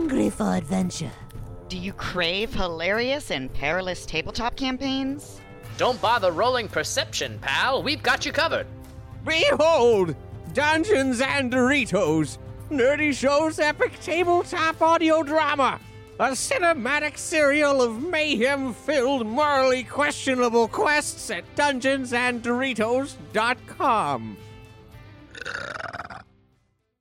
hungry for adventure? Do you crave hilarious and perilous tabletop campaigns? Don't bother rolling perception, pal. We've got you covered. Behold! Dungeons and Doritos! Nerdy Show's epic tabletop audio drama! A cinematic serial of mayhem filled, morally questionable quests at dungeonsanddoritos.com.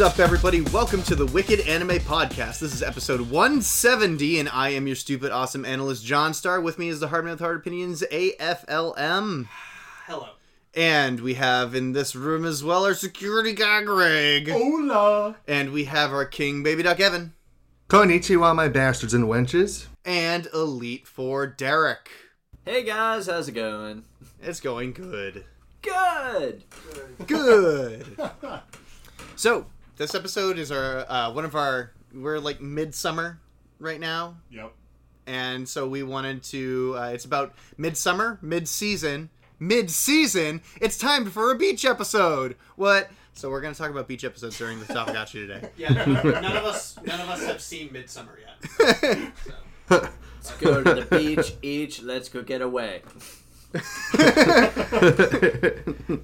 What's up, everybody? Welcome to the Wicked Anime Podcast. This is episode 170, and I am your stupid, awesome analyst, John Star. With me is the Hardman with Hard Opinions, AFLM. Hello. And we have in this room as well our security guy, Greg. Hola. And we have our king, Baby Duck, Evan. Konnichiwa, my bastards and wenches. And Elite for Derek. Hey guys, how's it going? It's going good. Good. Good. so, this episode is our uh, one of our. We're like midsummer right now. Yep. and so we wanted to uh, it's about midsummer mid-season mid-season it's time for a beach episode what so we're going to talk about beach episodes during the topic got you today Yeah, none, none of us none of us have seen Midsummer yet. Let's go to the beach each. Let's go get away.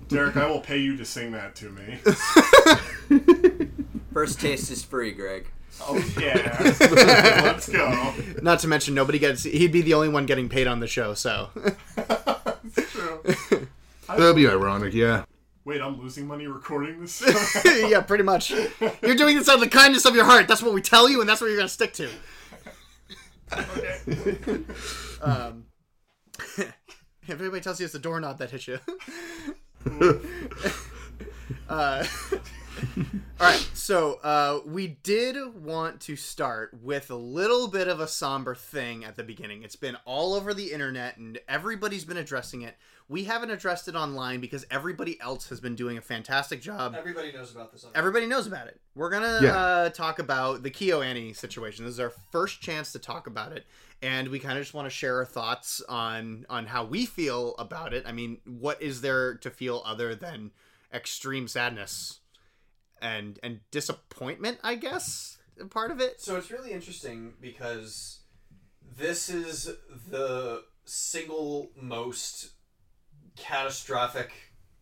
Derek, I will pay you to sing that to me. First taste is free, Greg. Oh yeah, let's go. not to mention nobody gets he'd be the only one getting paid on the show so true. That'd be ironic, yeah. Wait, I'm losing money recording this. yeah pretty much you're doing this out of the kindness of your heart that's what we tell you and that's what you're going to stick to okay. um if anybody tells you it's the doorknob that hit you uh, all right so uh, we did want to start with a little bit of a somber thing at the beginning it's been all over the internet and everybody's been addressing it we haven't addressed it online because everybody else has been doing a fantastic job Everybody knows about this. Everybody knows about it. We're gonna Yeah. uh, talk about the KyoAni situation. This is our first chance to talk about it, and we kind of just want to share our thoughts on on how we feel about it. I mean, what is there to feel other than extreme sadness and and disappointment? I guess part of it. So it's really interesting because this is the single most catastrophic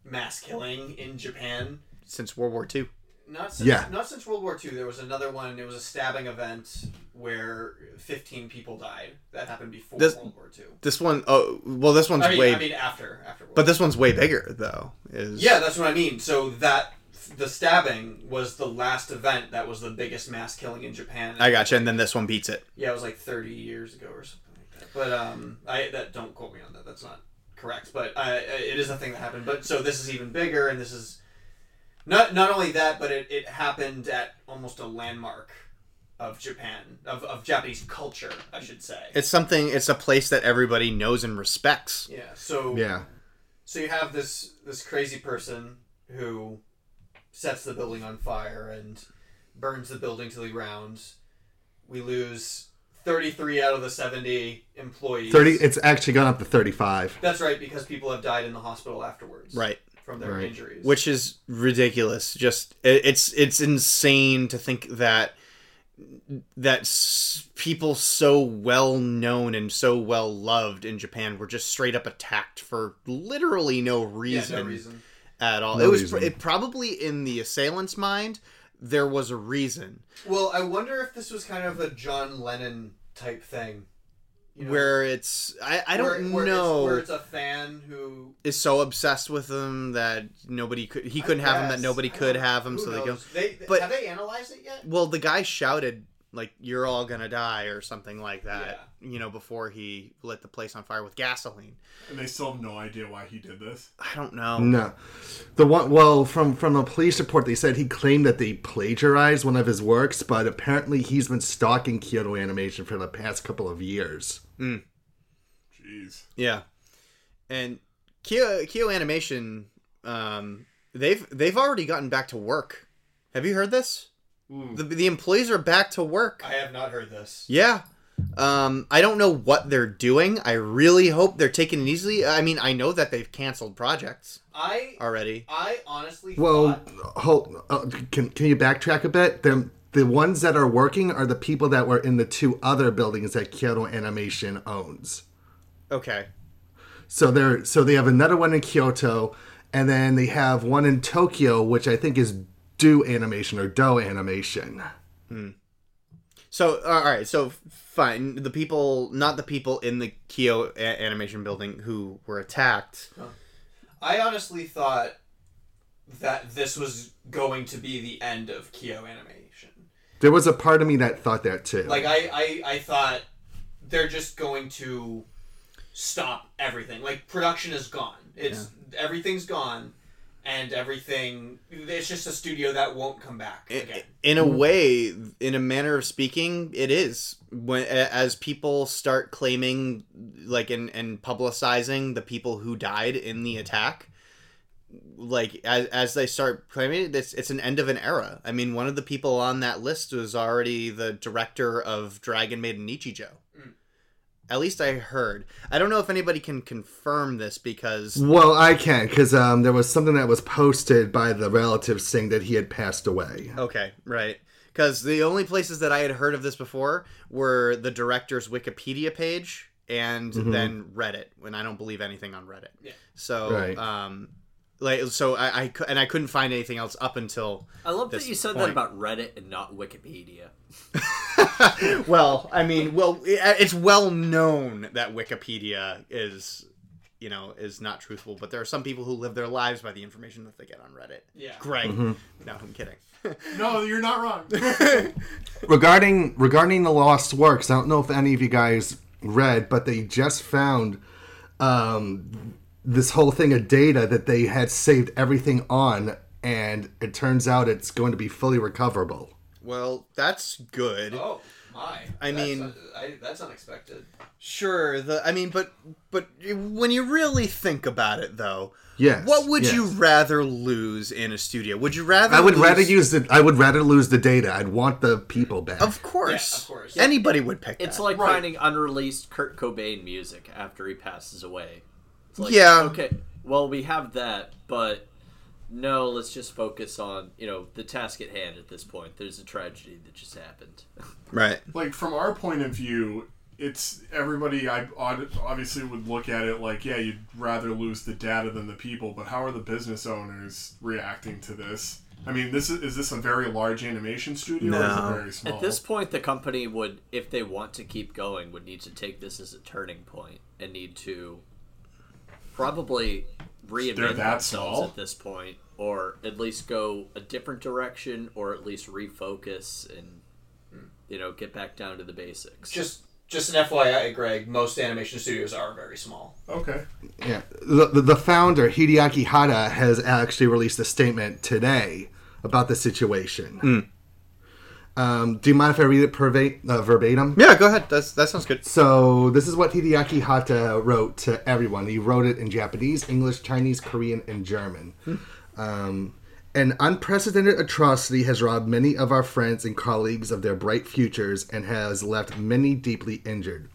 mass killing in Japan. Since World War II. Not since, Yeah. not since World War II. There was another one. It was a stabbing event where 15 people died. That happened before This- World War II. This one, oh well, this one's I mean, way, I mean after after. World but this one's way bigger though. Is Yeah, that's what I mean. So that the stabbing was the last event that was the biggest mass killing in Japan. I gotcha. And then this one beats it. Yeah, it was like 30 years ago or something like that. But um, I that don't quote me on that. That's not correct. But uh, it is a thing that happened. But so this is even bigger, and this is not not only that, but it, it happened at almost a landmark of Japan of, of Japanese culture, I should say. It's something. It's a place that everybody knows and respects. Yeah. So Yeah. So you have this this crazy person who sets the building on fire and burns the building to the ground. We lose 33 out of the 70 employees. 30 it's actually gone up to 35. That's right because people have died in the hospital afterwards. Right. from their injuries. which is ridiculous. Just it, it's it's insane to think that that s- people so well known and so well loved in Japan were just straight up attacked for literally no reason, reason. At all. No it was reason. it probably in the assailant's mind there was a reason Well, I wonder if this was kind of a John Lennon type thing. You know, where it's I, I don't where, where know It's, where it's a fan who is so obsessed with him that nobody could he couldn't have him that nobody could have him who so they go? They, but- have they analyzed it yet? Well, the guy shouted like "You're all gonna die" or something like that. You know, before he lit the place on fire with gasoline. And they still have no idea why he did this. I don't know. No, the one. Well, from from a police report, they said he claimed that they plagiarized one of his works, but apparently he's been stalking Kyoto Animation for the past couple of years. Jeez. Yeah, and kyoto Kyo Animation, um, they've they've already gotten back to work. Have you heard this? The the employees are back to work. I have not heard this. Yeah. Um, I don't know what they're doing. I really hope they're taking it easily. I mean, I know that they've canceled projects I already. I honestly Well, thought hold. Uh, can can you backtrack a bit? The the ones that are working are the people that were in the two other buildings that Kyoto Animation owns. Okay. So they're so they have another one in Kyoto, and then they have one in Tokyo, which I think is Do Animation or Do Animation. So uh, all right, so fine. The people, not the people in the Kyo a- animation building who were attacked. I honestly thought that this was going to be the end of Kyo Animation. There was a part of me that thought that too. Like I, I, I thought they're just going to stop everything. Like production is gone. It's everything's gone, and everything. It's just a studio that won't come back again. In a mm-hmm. way, in a manner of speaking, it is when as people start claiming, like and and publicizing the people who died in the attack. Like as as they start claiming it, it's it's an end of an era. I mean, one of the people on that list was already the director of Dragon Maid and Nichijou. At least I heard. I don't know if anybody can confirm this because well, I can't because um, there was something that was posted by the relatives saying that he had passed away. Okay, right. Because the only places that I had heard of this before were the director's Wikipedia page and Mhm. then Reddit. When I don't believe anything on Reddit. Yeah. So, Right. um, like, so I, I cou- and I couldn't find anything else up until. I love this that you said point. that about Reddit and not Wikipedia. well, I mean, well, it's well known that Wikipedia is, you know, is not truthful. But there are some people who live their lives by the information that they get on Reddit. Yeah. Greg. Mhm. No, I'm kidding. No, you're not wrong. regarding regarding the lost works i don't know if any of you guys read but they just found um, this whole thing of data that they had saved everything on and it turns out it's going to be fully recoverable Well, that's good. Oh my! I That's mean- un- I, that's unexpected. Sure, the I mean, but but when you really think about it, though, Yes, what would you rather lose in a studio? Would you rather? i would lose- rather use the i would rather lose the data i'd want the people back Of course, Yeah, of course. Anybody would pick It's that. like Right. finding unreleased Kurt Cobain music after he passes away. It's like, Yeah. Okay. Well, we have that, but no. Let's just focus on you know the task at hand at this point. There's a tragedy that just happened. right. like from our point of view, it's everybody. I obviously would look at it like, yeah, you'd rather lose the data than the people. But how are the business owners reacting to this? I mean, this is is this a very large animation studio or is No. it very small? At this point, the company would, if they want to keep going, would need to take this as a turning point and need to probably reinvent They're that themselves small? at this point, or at least go a different direction, or at least refocus and you know get back down to the basics. Just just an FYI, Greg. Most animation studios are very small. okay. Yeah, the, the, the founder Hideaki Hata has actually released a statement today about the situation. Hmm. Um, do you mind if I read it perva- uh, verbatim? Yeah, go ahead. That's that sounds good. So this is what Hideaki Hata wrote to everyone. He wrote it in Japanese, English, Chinese, Korean, and German. Um, an unprecedented atrocity has robbed many of our friends and colleagues of their bright futures and has left many deeply injured.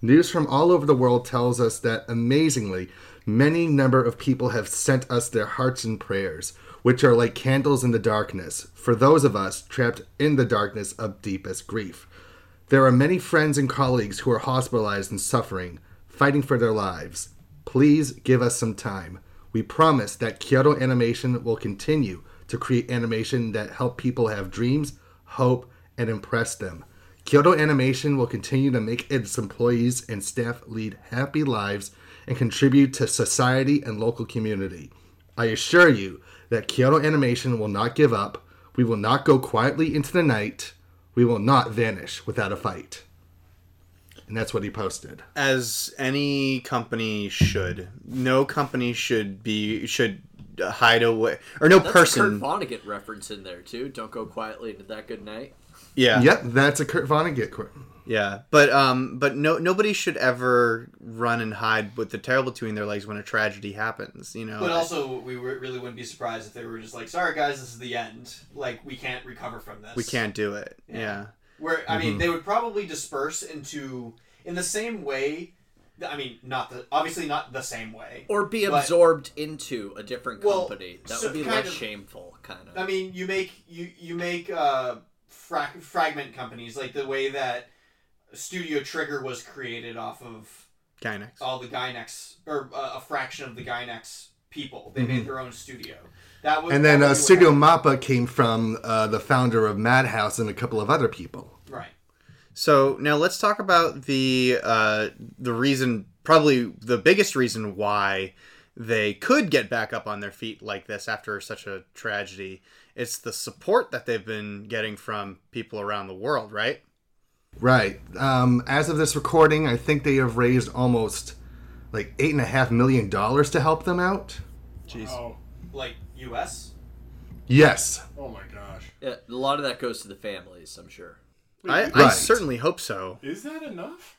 News from all over the world tells us that, amazingly, Many number of people have sent us their hearts and prayers, which are like candles in the darkness, for those of us trapped in the darkness of deepest grief. There are many friends and colleagues who are hospitalized and suffering, fighting for their lives. Please give us some time. We promise that Kyoto Animation will continue to create animation that help people have dreams, hope, and impress them. Kyoto Animation will continue to make its employees and staff lead happy lives and contribute to society and local community. I assure you that Kyoto Animation will not give up. We will not go quietly into the night. We will not vanish without a fight. And that's what he posted. As any company should. No company should be should hide away or no That's person. a Kurt Vonnegut reference in there too. Don't go quietly into that good night. Yeah. Yep, that's a Kurt Vonnegut quote. Yeah, but um, but no, nobody should ever run and hide with the tail between their legs when a tragedy happens. You know. But also, we re- really wouldn't be surprised if they were just like, "Sorry, guys, this is the end. Like, we can't recover from this. we can't do it. Yeah. Where I mean, Mhm. they would probably disperse into in the same way. I mean, not the obviously not the same way, Or be but- absorbed into a different Well, company. that so would be kind less of- shameful, kind of. I mean, you make you you make uh, fra- fragment companies like the way that Studio Trigger was created off of Gainax. all the Gainax or uh, a fraction of the Gainax people. They Mhm. made their own studio. That was And then uh, Studio happened. Mappa came from uh, the founder of Madhouse and a couple of other people. Right. So now let's talk about the uh, the reason, probably the biggest reason why they could get back up on their feet like this after such a tragedy. It's the support that they've been getting from people around the world, right? Right. Um, as of this recording, I think they have raised almost like eight and a half million dollars to help them out. Jeez. Like U.S. Yes. Oh my gosh. Yeah, a lot of that goes to the families, I'm sure. I, I Right. certainly hope so. Is that enough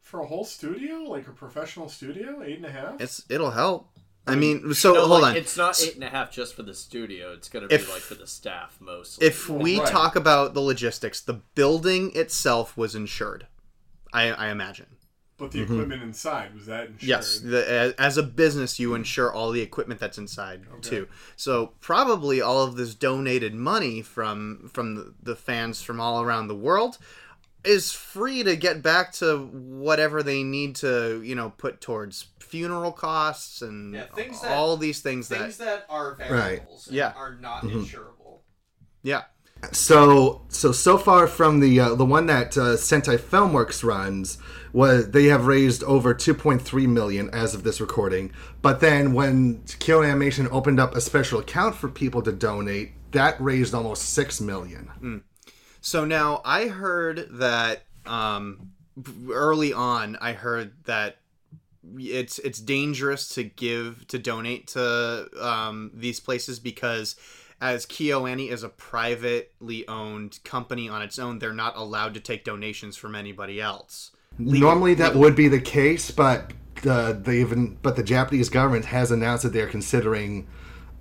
for a whole studio, like a professional studio? Eight and a half. It's it'll help. I mean, so No, hold like, on. It's not eight and a half just for the studio. It's gonna be If- like for the staff mostly. If we talk about the logistics, the building itself was insured. I, I imagine. But the Mhm. equipment inside was that insured? Yes, the, as, as a business, you insure all the equipment that's inside too. So probably all of this donated money from from the, the fans from all around the world is free to get back to whatever they need to, you know, put towards funeral costs and Yeah, things that- all these things, Things that are Right. variables and Yeah. are not Mhm. insurable. Yeah. So so so far from the uh, the one that uh, Sentai Filmworks runs was they have raised over 2.3 million as of this recording. But then when Kyoto Animation opened up a special account for people to donate, that raised almost six million. Mm. So now I heard that um, early on, I heard that it's it's dangerous to give to donate to um, these places because as KyoAni is a privately owned company on its own, they're not allowed to take donations from anybody else. Normally that would be the case, but uh, they even but the Japanese government has announced that they're considering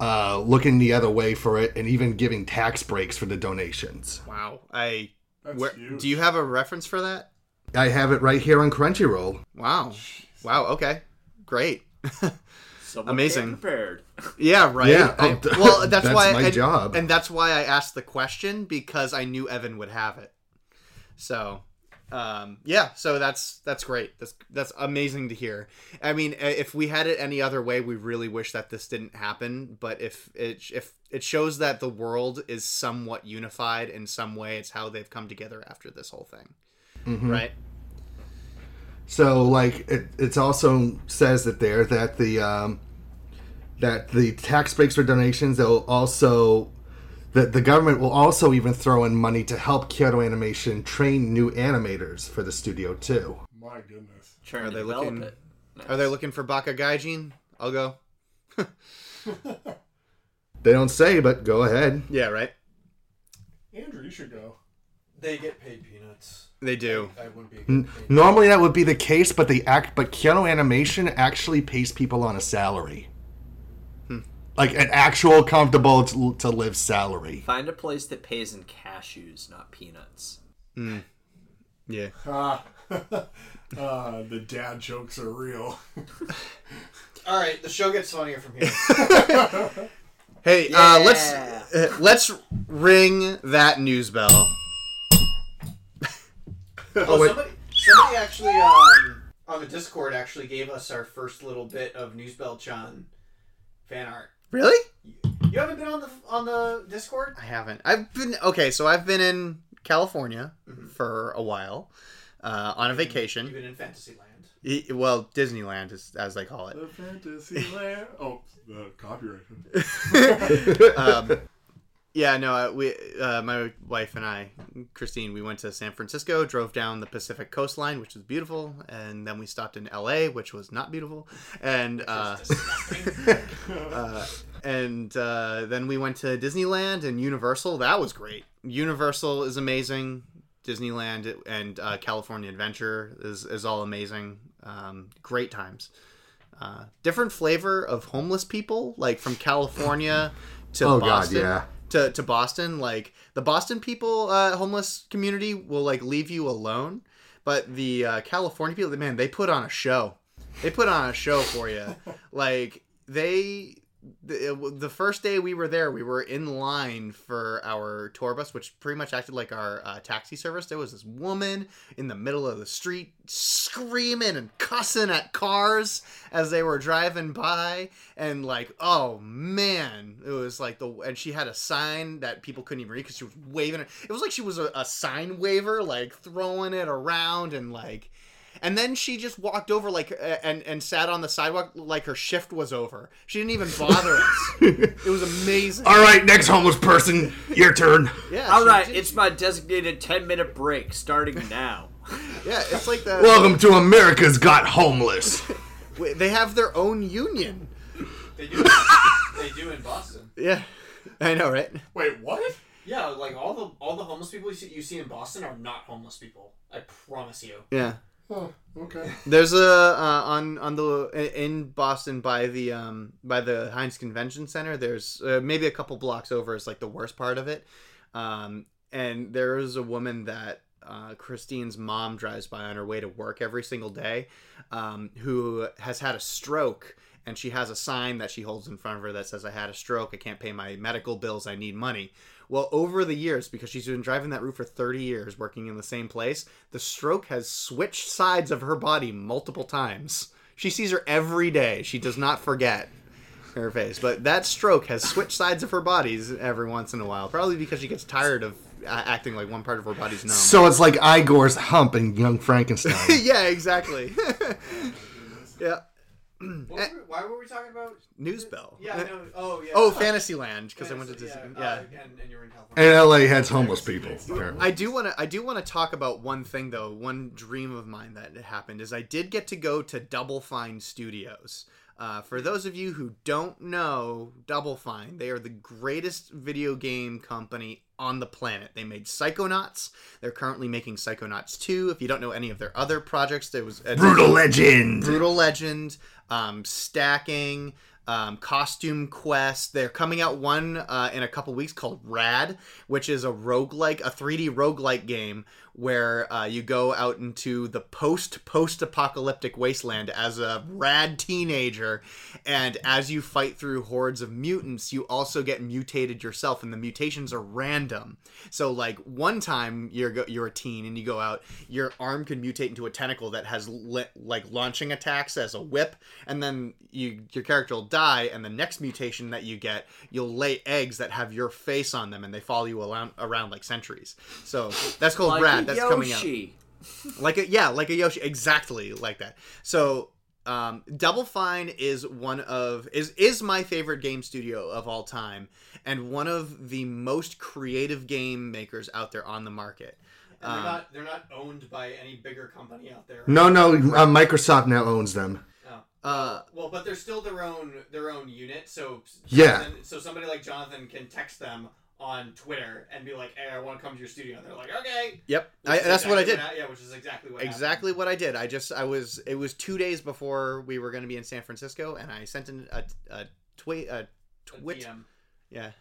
uh, looking the other way for it and even giving tax breaks for the donations. Wow, I That's where, huge. do you have a reference for that? I have it right here on Crunchyroll. Wow, wow, okay, great. Someone Amazing. prepared. Yeah, right. Yeah, I- oh, well, that's, that's why my and, job. and that's why I asked the question because I knew Evan would have it. So, um, yeah, so that's that's great. That's that's amazing to hear. I mean, if we had it any other way, we really wish that this didn't happen. But if it if it shows that the world is somewhat unified in some way, it's how they've come together after this whole thing, Mhm. right? So, like, it it's also says that there that the um, that the tax breaks for donations. They'll also that the government will also even throw in money to help Kyoto Animation train new animators for the studio too. My goodness. Trying Are they looking? it. Are they looking for Baka Gaijin? I'll go. They don't say, but go ahead. Yeah, right. Andrew, you should go. They get paid peanuts. They do. I wouldn't be. N- Normally that would be the case, but they act. But Kyoto Animation actually pays people on a salary, like an actual comfortable to, to live salary. Find a place that pays in cashews, not peanuts. Mm. Yeah. Ah, uh, the dad jokes are real. All right, the show gets funnier from here. Hey, uh, let's uh, let's ring that news bell. oh, wait. somebody, somebody actually um, on the Discord actually gave us our first little bit of Newsbell Chan fan art. Really? You haven't been on the on the Discord? I haven't. I've been okay. So I've been in California for a while uh, on a vacation. You've been in Fantasyland. E- Well, Disneyland is as they call it. The fantasy land. Oh, the copyright. um, yeah, no, uh, we, uh, my wife and I, Christine, we went to San Francisco, drove down the Pacific coastline, which was beautiful, and then we stopped in L.A., which was not beautiful, and uh, uh, and uh, then we went to Disneyland and Universal. That was great. Universal is amazing. Disneyland and uh, California Adventure is is all amazing. Um, great times. Uh, different flavor of homeless people, like from California to Oh, God, yeah. To, to Boston, like the Boston people, uh, homeless community will like leave you alone, but the uh, California people, man, they put on a show. They put on a show for you. like they, the, the first day we were there, we were in line for our tour bus, which pretty much acted like our uh, taxi service. There was this woman in the middle of the street screaming and cussing at cars as they were driving by, and like, oh man, it was like the and she had a sign that people couldn't even read because she was waving it. It was like she was a, a sign waver, like throwing it around and like. And then she just walked over like uh, and and sat on the sidewalk like her shift was over. She didn't even bother us. it was amazing. All right, next homeless person, your turn. Yeah. All she right, did- it's my designated 10 minute break starting now. yeah. It's like that. Welcome to America's Got Homeless. They have their own union. They do. they do in Boston. Yeah, I know, right? Wait, what? Yeah, like all the all the homeless people you see, you see in Boston are not homeless people. I promise you. Yeah. Oh, okay. There's a uh, on on the in Boston by the um by the Hynes Convention Center. There's uh, maybe a couple blocks over is like the worst part of it, um, and there is a woman that uh, Christine's mom drives by on her way to work every single day, um, who has had a stroke. And she has a sign that she holds in front of her that says, I had a stroke. I can't pay my medical bills. I need money. Well, over the years, because she's been driving that route for 30 years, working in the same place, the stroke has switched sides of her body multiple times. She sees her every day. She does not forget her face. But that stroke has switched sides of her bodies every once in a while. Probably because she gets tired of uh, acting like one part of her body's numb. So it's like Igor's hump in Young Frankenstein. yeah, exactly. yeah. What were why were we talking about News bell. Yeah, I know. Oh, yeah. Oh, Fantasyland because I went to Fantasy- Disney. yeah, Yeah. uh, and, and you're in California. and LA has homeless people. apparently. I do want to. I do want to talk about one thing though. One dream of mine that happened is I did get to go to Double Fine Studios. Uh, for those of you who don't know Double Fine, they are the greatest video game company on the planet. They made Psychonauts. They're currently making Psychonauts 2. If you don't know any of their other projects, there was Brutal Legend. Brutal Legend, um, Stacking, um, Costume Quest. They're coming out one uh, in a couple weeks called Rad, which is a roguelike, a 3D roguelike game where uh, you go out into the post post apocalyptic wasteland as a rad teenager, and as you fight through hordes of mutants, you also get mutated yourself, and the mutations are random. So, like one time you're go- you're a teen and you go out, your arm can mutate into a tentacle that has li- like launching attacks as a whip, and then you your character will die, and the next mutation that you get, you'll lay eggs that have your face on them, and they follow you around around like centuries. So that's called Like Rad. A That's coming out Yoshi. like a yeah like a yoshi exactly like that so um, double fine is one of is is my favorite game studio of all time and one of the most creative game makers out there on the market And Um, they're not they're not owned by any bigger company out there. No, no, uh, Microsoft now owns them. No. Uh, well, but they're still their own their own unit. So Yeah. Jonathan- so somebody like Jonathan can text them on Twitter and be like, "Hey, I want to come to your studio." And they're like, "Okay." Yep, I, is that's what I did. exactly yeah, which is exactly what. happened. exactly what I did. I just I was it was two days before we were going to be in San Francisco, and I sent in a a tweet a A twit DM. yeah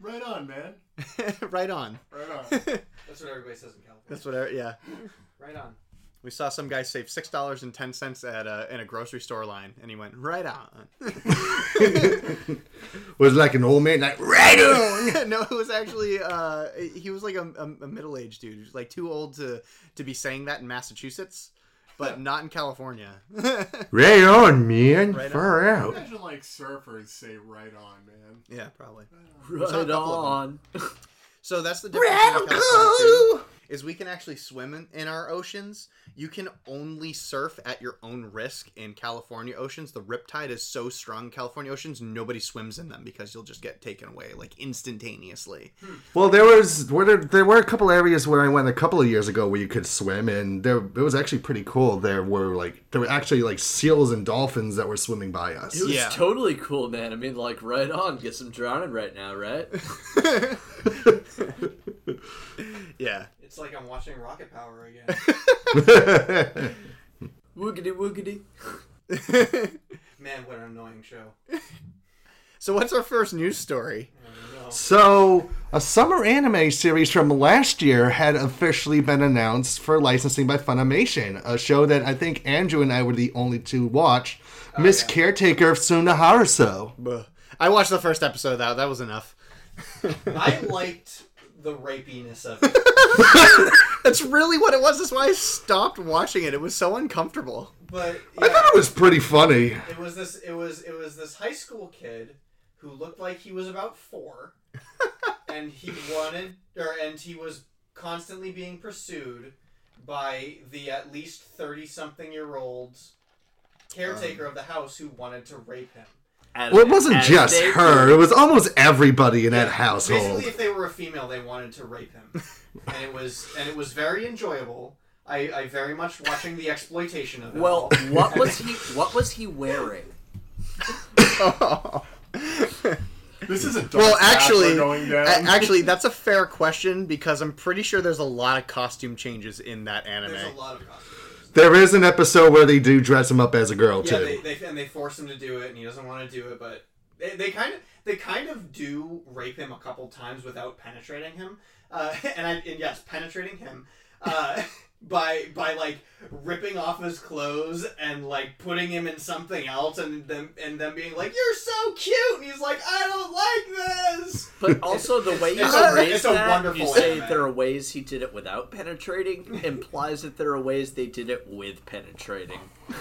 Right on, man. right on Right on. That's what everybody says in California. That's what. I, yeah. Right on. We saw some guy save six dollars and ten cents at a in a grocery store line, and he went right on. Was like an old man, like right on. no, it was actually uh, he was like a, a, a middle aged dude, was, like too old to to be saying that in Massachusetts, but not in California. Right on, man. Right on. Far out. Imagine like surfers say right on, man. Yeah, probably. Right Saw a on. So that's the difference in California too, is we can actually swim in, in our oceans. You can only surf at your own risk in California oceans. The riptide is so strong in California oceans, nobody swims in them because you'll just get taken away like instantaneously. Hmm. Well, there was were there, there were a couple areas where I went a couple of years ago where you could swim, and there it was actually pretty cool. There were like there were actually like seals and dolphins that were swimming by us. It was totally cool, man. I mean, like, right on. Get some drowning right now, right? Yeah. It's like I'm watching Rocket Power again. woogity woogity. Man, what an annoying show. So what's our first news story? So, a summer anime series from last year had officially been announced for licensing by Funimation, a show that I think Andrew and I were the only two watch. Oh, Miss Caretaker of Sunohara-sou. Buh. I watched the first episode. That that was enough. I liked the rapiness of it. That's really what it was. That's why I stopped watching it. It was so uncomfortable. But I thought it was pretty funny. It was this. It was. It was this high school kid who looked like he was about four, and he wanted, or and he was constantly being pursued by the at least thirty-something-year-old caretaker um. of the house who wanted to rape him. As- Well, it wasn't just her, do. it was almost everybody in that household. Basically, if they were a female, they wanted to rape him, and it was and it was very enjoyable. I, I very much watching the exploitation of it. Well, all. what was he? What was he wearing? This is a dark Well, actually, going down. actually, that's a fair question because I'm pretty sure there's a lot of costume changes in that anime. There's a lot of costumes. There is an episode where they do dress him up as a girl Yeah, too. they, they and they force him to do it, and he doesn't want to do it. But they, they kind of they kind of do rape him a couple times without penetrating him. Uh, and, I, and yes, penetrating him uh, by by like ripping off his clothes and like putting him in something else, and them and them being like, "You're so cute," and he's like, "I don't like this." But also the way you It's a- phrase it's a that, wonderful you say anime. there are ways he did it without penetrating, implies that there are ways they did it with penetrating.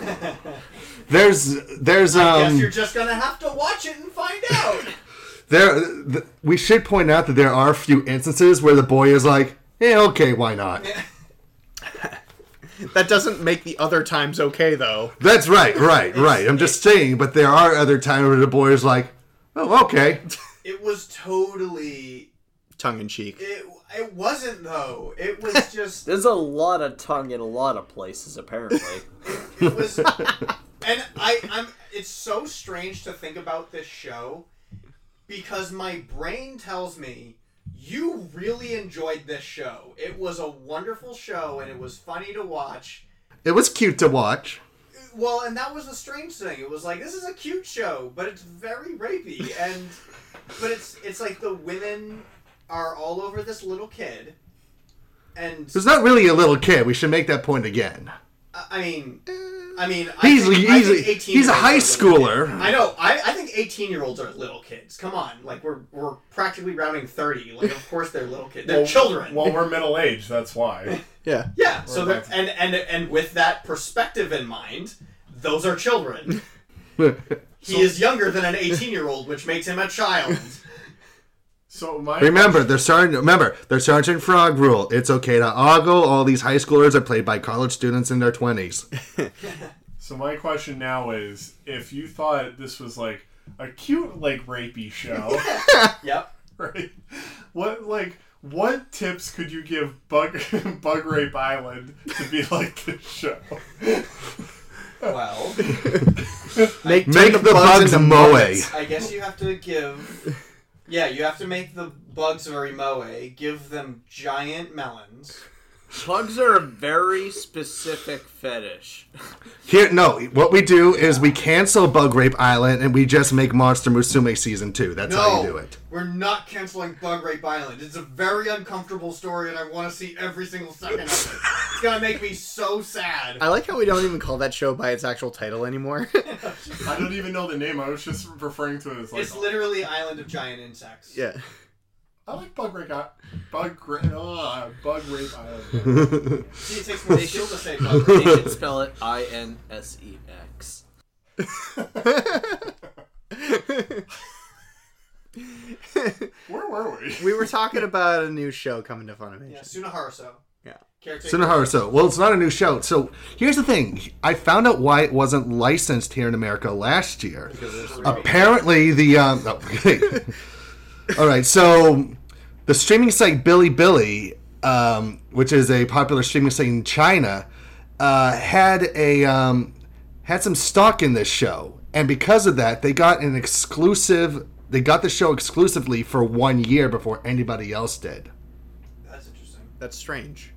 There's there's I guess um you're just gonna have to watch it and find out. there th- we should point out that there are a few instances where the boy is like, "Yeah, okay, why not?" That doesn't make the other times okay, though. That's right, right, right. I'm just saying, but there are other times where the boy is like, "Oh, okay." It was totally. Tongue in cheek. It, it wasn't though. It was just. There's a lot of tongue in a lot of places, apparently. it was and I I'm it's so strange to think about this show because my brain tells me you really enjoyed this show. It was a wonderful show and it was funny to watch. It was cute to watch. Well, and that was the strange thing. It was like this is a cute show, but it's very rapey and but it's it's like the women are all over this little kid and There's not really a little kid. We should make that point again. I I mean, eh. I mean, I He's- think, he's a- think he's a high schooler. I know. I, I think eighteen year olds are little kids. Come on, like we're we're practically rounding thirty. Like of course they're little kids. They're Well, children. Well, we're middle aged. That's why. Yeah. yeah. So We're they're, and and and with that perspective in mind, those are children. He is younger than an eighteen year old, which makes him a child. So my Remember, they're starting. Remember, they're Sergeant Frog rule. It's okay to ogle. All these high schoolers are played by college students in their twenties. So my question now is, if you thought this was like a cute, like rapey show, yep. right? What like what tips could you give Bug Bug Rape Island to be like this show? Well, Make, turn the, the bugs bugs moe. I guess you have to give. Yeah, you have to make the bugs very moe. Give them giant melons. Pugs are a very specific fetish. Here, no. What we do is we cancel Bug Rape Island and we just make Monster Musume season two. That's how you do it. We're not canceling Bug Rape Island. It's a very uncomfortable story, and I want to see every single second of it. It's gonna make me so sad. I like how we don't even call that show by its actual title anymore. I don't even know the name. I was just referring to it as like. It's literally Island of Giant Insects. yeah. I like bug rape. I- Bug rape. Oh, bug rape island. See, it takes more skill to say Bug You Rape. should spell it I N S E X. Where were we? we were talking about a new show coming to Funimation. Yeah, Sunahara Yeah. Caretaker. Sunahara So. Well, it's not a new show. So here's the thing. I found out why it wasn't licensed here in America last year. Apparently, the um, oh, okay. all right. So the streaming site Bilibili, um, which is a popular streaming site in China, uh, had a um, had some stock in this show, and because of that, they got an exclusive. They got the show exclusively for one year before anybody else did. That's interesting. That's strange.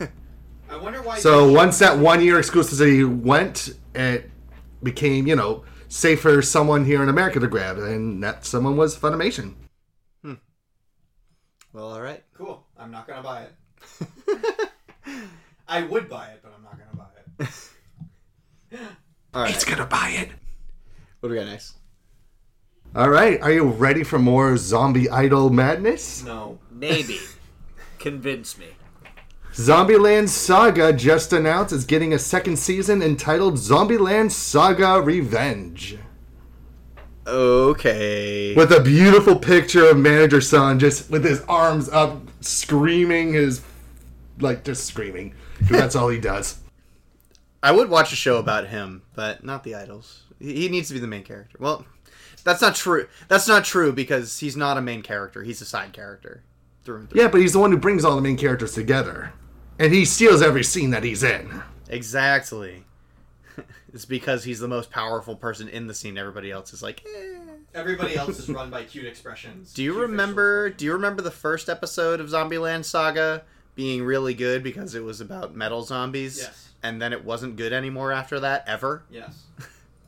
I wonder why. So once that one year exclusivity went, it became, you know, safe for someone here in America to grab, and that someone was Funimation. Well, all right. Cool. I'm not gonna buy it. I would buy it, but I'm not gonna buy it. All right. It's gonna buy it. What do we got next? All right, are you ready for more zombie idol madness? No. Maybe. Convince me. Zombieland Saga just announced it's getting a second season entitled Zombieland Saga Revenge. Okay. With a beautiful picture of Manager Son just with his arms up, screaming his. like, just screaming. Because that's all he does. I would watch a show about him, but not the idols. He he needs to be the main character. Well, that's not true. That's not true because he's not a main character. He's a side character. Through and through. Yeah, but he's the one who brings all the main characters together. And he steals every scene that he's in. Exactly. It's because he's the most powerful person in the scene. Everybody else is like, eh. Everybody else is run by cute expressions. Do you Cute remember? Do you remember the first episode of Zombieland Saga being really good because it was about metal zombies? Yes. And then it wasn't good anymore after that ever. Yes.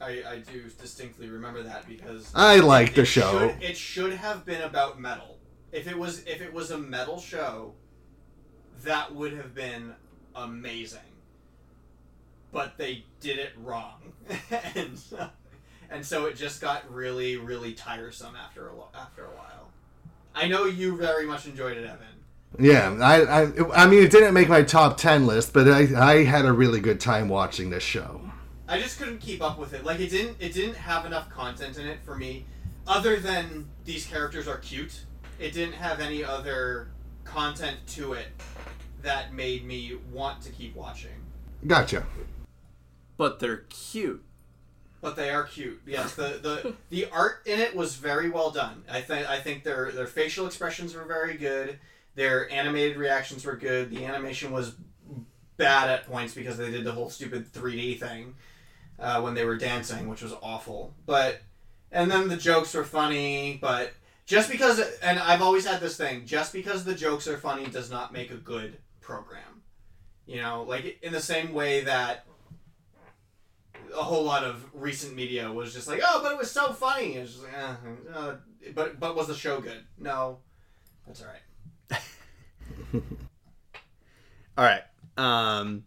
I, I do distinctly remember that because I like the it show. Should, it should have been about metal. If it was if it was a metal show, that would have been amazing. But they did it wrong, and so, and so it just got really really tiresome after a lo- after a while. I know you very much enjoyed it, Evan. Yeah, I, I, I mean, it didn't make my top 10 list, but I, I had a really good time watching this show. I just couldn't keep up with it. Like it didn't it didn't have enough content in it for me other than these characters are cute. It didn't have any other content to it that made me want to keep watching. Gotcha. But they're cute. But they are cute. Yes, the the, the art in it was very well done. I think I think their their facial expressions were very good. Their animated reactions were good. The animation was bad at points because they did the whole stupid 3D thing uh, when they were dancing, which was awful. But and then the jokes were funny, but just because and I've always had this thing, just because the jokes are funny does not make a good program. You know, like in the same way that a whole lot of recent media was just like, oh, but it was so funny. It's just like, eh, uh, but but was the show good? No, that's all right. All right. Um.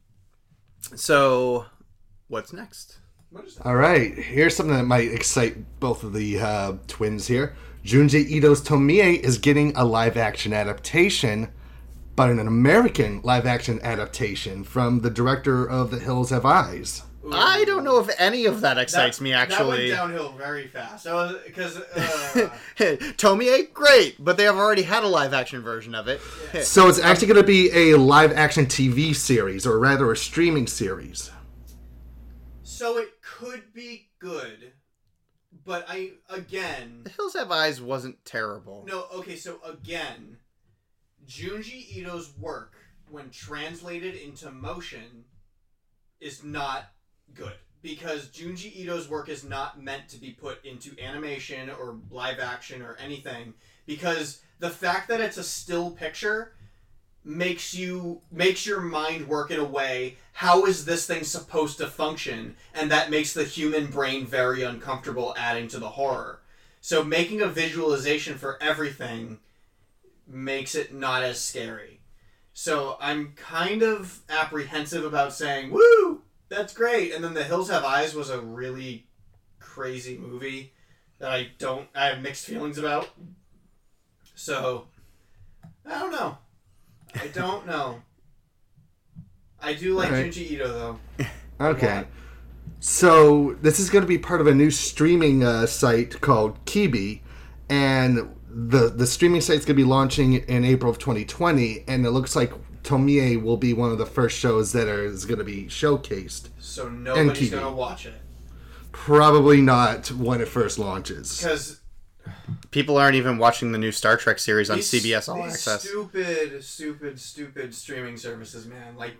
So, what's next? What is? All right, here's something that might excite both of the uh, twins here. Junji Ito's Tomie is getting a live action adaptation, but an American live action adaptation from the director of The Hills Have Eyes. I don't know if any of that excites That- me. that Actually, went downhill very fast. Because uh, Tomie, great, but they have already had a live action version of it. So it's actually going to be a live action TV series, or rather a streaming series. so it could be good, but I again The Hills Have Eyes wasn't terrible. no okay. So again, Junji Ito's work when translated into motion is not good. Because Junji Ito's work is not meant to be put into animation or live action or anything because the fact that it's a still picture makes you makes your mind work in a way how is this thing supposed to function? And that makes the human brain very uncomfortable adding to the horror. So making a visualization for everything makes it not as scary. So i'm kind of apprehensive about saying woo that's great and then the hills have eyes was a really crazy movie that i don't i have mixed feelings about so i don't know I don't know. I do like Alright. Junji Ito though. Okay. So this is going to be part of a new streaming uh, site called Quibi, and the the streaming site's going to be launching in April of 2020, and it looks like Tomie will be one of the first shows that are, is going to be showcased. So nobody's MTV. gonna watch it Probably not when it first launches. because People aren't even watching the new Star Trek series on these, CBS All these Access. Stupid, stupid, stupid streaming services, man. Like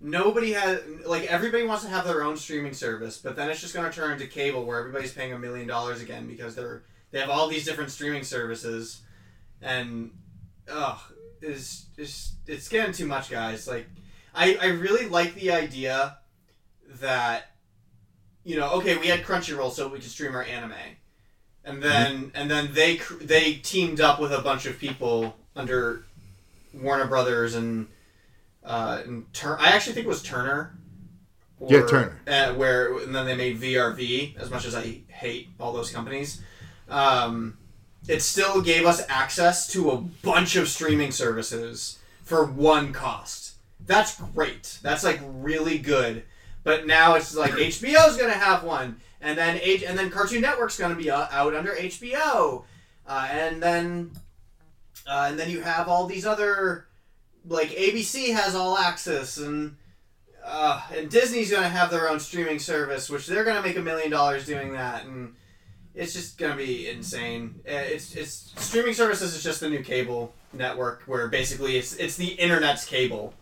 nobody has like everybody wants to have their own streaming service, but then it's just gonna turn into cable where everybody's paying a million dollars again because they're they have all these different streaming services, and ugh, is is it's getting too much, guys. Like I I really like the idea that you know okay we had Crunchyroll so we could stream our anime and then and then they they teamed up with a bunch of people under Warner Brothers and uh, and Tur- I actually think it was Turner. Yeah, Turner. Uh, where and then they made VRV. As much as I hate all those companies, um, it still gave us access to a bunch of streaming services for one cost. That's great. That's like really good. But now it's like HBO's gonna have one, and then H- and then Cartoon Network's gonna be uh, out under HBO, uh, and then uh, and then you have all these other like ABC has all access and. Uh, and Disney's gonna have their own streaming service, which they're gonna make a million dollars doing that, and it's just gonna be insane. Uh, It's it's streaming services is just the new cable network, where basically it's it's the internet's cable.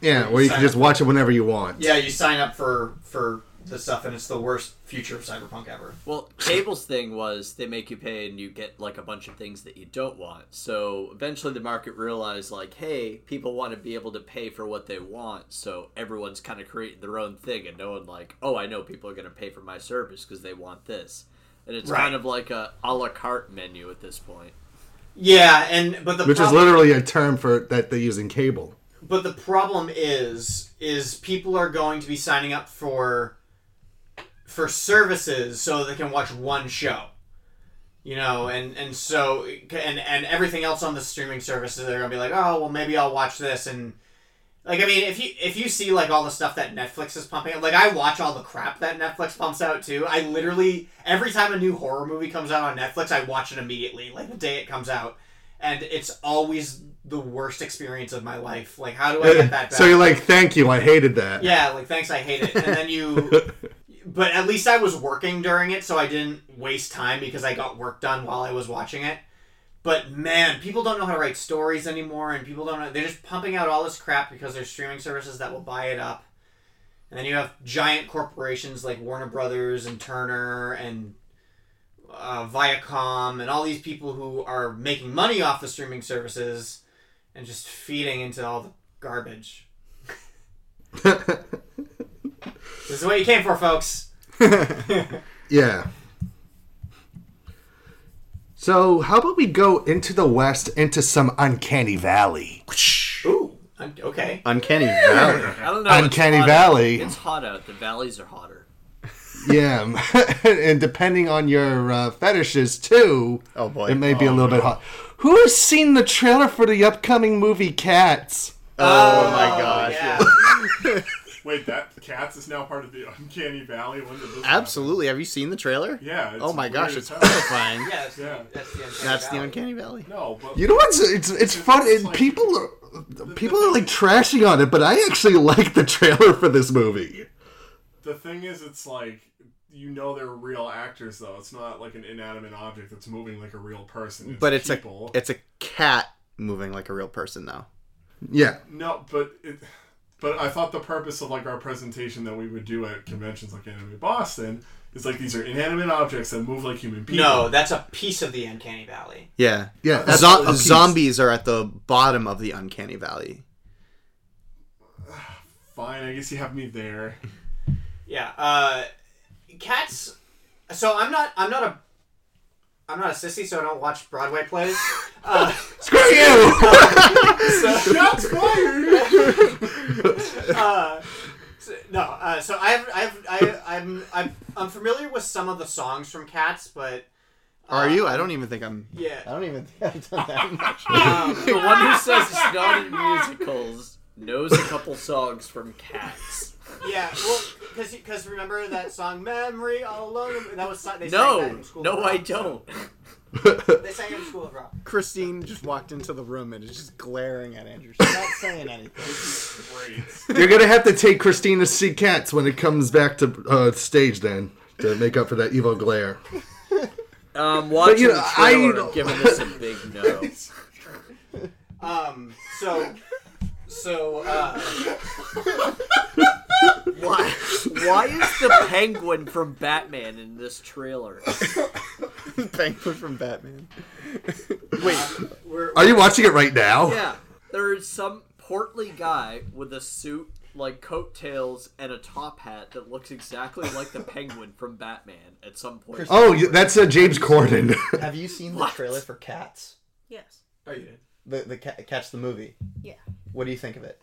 Yeah, where you can just up- watch it whenever you want. Yeah, you sign up for for the stuff, and it's the worst future of cyberpunk ever. Well, cable's thing was they make you pay and you get like a bunch of things that you don't want. So eventually the market realized like, hey, people want to be able to pay for what they want. So everyone's kind of creating their own thing and knowing like, oh, I know people are going to pay for my service because they want this. And it's Right. kind of like a a la carte menu at this point. Yeah, and but the Which is literally a term for that they use in cable. But the problem is, is people are going to be signing up for for services so they can watch one show. You know, and and so and and everything else on the streaming services, they're gonna be like, oh well, maybe I'll watch this and. Like I mean, if you if you see like all the stuff that Netflix is pumping, out, like I watch all the crap that Netflix pumps out too. I literally every time a new horror movie comes out on Netflix, I watch it immediately, like the day it comes out, and it's always the worst experience of my life. Like, how do I get that back? so you're like, thank you, I hated that. Yeah, like thanks, I hate it. And then you, but at least I was working during it, so I didn't waste time because I got work done while I was watching it. But man, people don't know how to write stories anymore, and people don't know. They're just pumping out all this crap because there's streaming services that will buy it up. And then you have giant corporations like Warner Brothers and Turner and uh, Viacom and all these people who are making money off the streaming services and just feeding into all the garbage. This is what you came for, folks. Yeah. So, how about we go into the West into some Uncanny Valley? Ooh, un- okay. Uncanny Valley. I don't know. Uncanny hot Valley. It's hot out. The valleys are hotter. Yeah, and depending on your uh, fetishes too, Oh boy. it may be a little bit hot. Who has seen the trailer for the upcoming movie Cats? Oh, my gosh. Yeah. Wait, that Cats is now part of the Uncanny Valley. When did this happen? Absolutely. Have you seen the trailer? Yeah. It's Oh my gosh, it's as hell. horrifying. yeah, that's, Yeah. that's the Uncanny That's the Valley. Uncanny Valley. No, but You know what's it's it's fun. it's and like- people are people are like trashing on it, but I actually like the trailer for this movie. the thing is, it's like you know they're real actors though. It's not like an inanimate object that's moving like a real person. It's But it's people. a it's a cat moving like a real person now. Yeah, No, but it, but I thought the purpose of like our presentation that we would do at conventions like Anime Boston is like these are inanimate objects that move like human people. No, that's a piece of the uncanny valley. Yeah. Yeah, Zo- that's a piece. zombies are at the bottom of the uncanny valley. Fine, I guess you have me there. Yeah. Uh, cats. So I'm not. I'm not a. I'm not a sissy, so I don't watch Broadway plays. Uh, Screw you! Shots fired! uh, so- no. Uh, so I've, I've, I, I'm, I'm, I'm familiar with some of the songs from Cats, but. Are you? I don't even think I'm. Yeah. I don't even think I've done that much. Um, The one who says it's not in musicals knows a couple songs from Cats. Yeah, well, because remember that song "Memory All Alone"? That was they sang that No, in School no, of I don't. They sang it in School of Rock. Christine just walked into the room and is just glaring at Andrew. She's not saying anything. Great. You're gonna have to take Christine to see cats when it comes back to uh, stage then to make up for that evil glare. Um, watching you know, the trailer I- and giving this a big no. Um, so, so, uh, Why? Why is the penguin from Batman in this trailer? Penguin from Batman. we're, Are you watching it right now? Yeah, there is some portly guy with a suit, like coattails, and a top hat that looks exactly like the penguin from Batman at some point. Oh, y- that's uh, James Corden. Have you seen the What? trailer for Cats? Yes. oh, you did. The the ca- Cats the movie. Yeah. What do you think of it?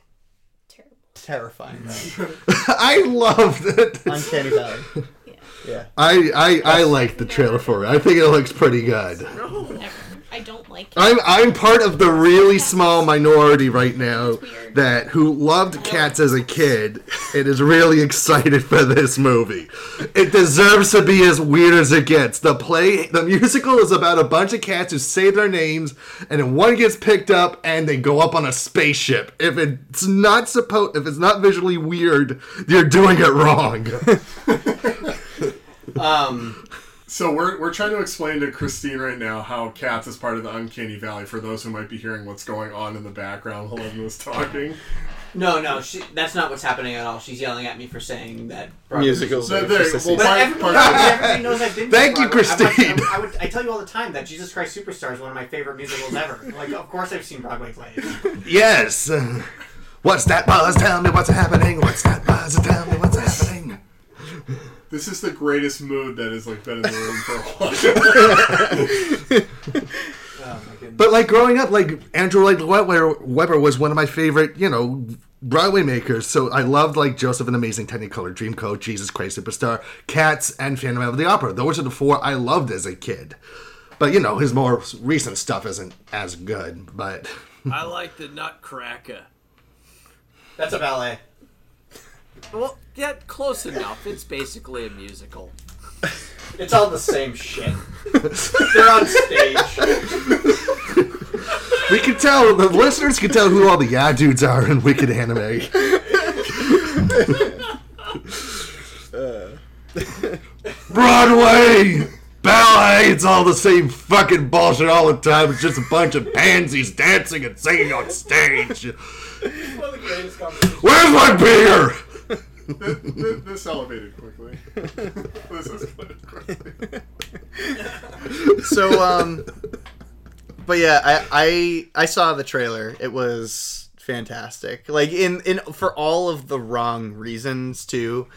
Terrible. Terrifying. I loved it. Uncanny Valley. Yeah. Yeah. I I, I like the trailer for it. I think it looks pretty good. Never. I don't like it. I'm I'm part of the really small minority right now that who loved cats as a kid and is really excited for this movie. It deserves to be as weird as it gets. The play, the musical is about a bunch of cats who say their names, and then one gets picked up and they go up on a spaceship. If it's not supposed, if it's not visually weird, you're doing it wrong. Um, So we're, we're trying to explain to Christine right now how Cats is part of the Uncanny Valley for those who might be hearing what's going on in the background while Evan was talking. no, no, she, that's not what's happening at all. She's yelling at me for saying that Broadway Musicals. Are there, for well. But Part- everybody, part- everybody knows I've been. to Thank you, Broadway. I, Christine. I, I would, I tell you all the time that Jesus Christ Superstar is one of my favorite musicals ever. Like, of course I've seen Broadway plays. yes. What's that buzz? Tell me what's happening. What's that buzz? Tell me what's happening. This is the greatest mood that has like been in the room for a while. Oh. But like growing up, like Andrew Lloyd Webber, Webber was one of my favorite, you know, Broadway makers. So I loved like Joseph and the Amazing Technicolor Dreamcoat, Jesus Christ Superstar, Cats, and Phantom of the Opera. Those are the four I loved as a kid. But you know, his more recent stuff isn't as good. But I like the Nutcracker. That's a ballet. Well, yeah, close enough. It's basically a musical. It's all the same shit. They're on stage. we can tell the listeners can tell who all the yeah dudes are in Wicked Anime. Broadway! Ballet! It's all the same fucking bullshit all the time. It's just a bunch of pansies dancing and singing on stage. One of the greatest. Where's my beer? This, this, this elevated quickly. this escalated quickly. so um but yeah I, I i saw the trailer it was fantastic like in in for all of the wrong reasons too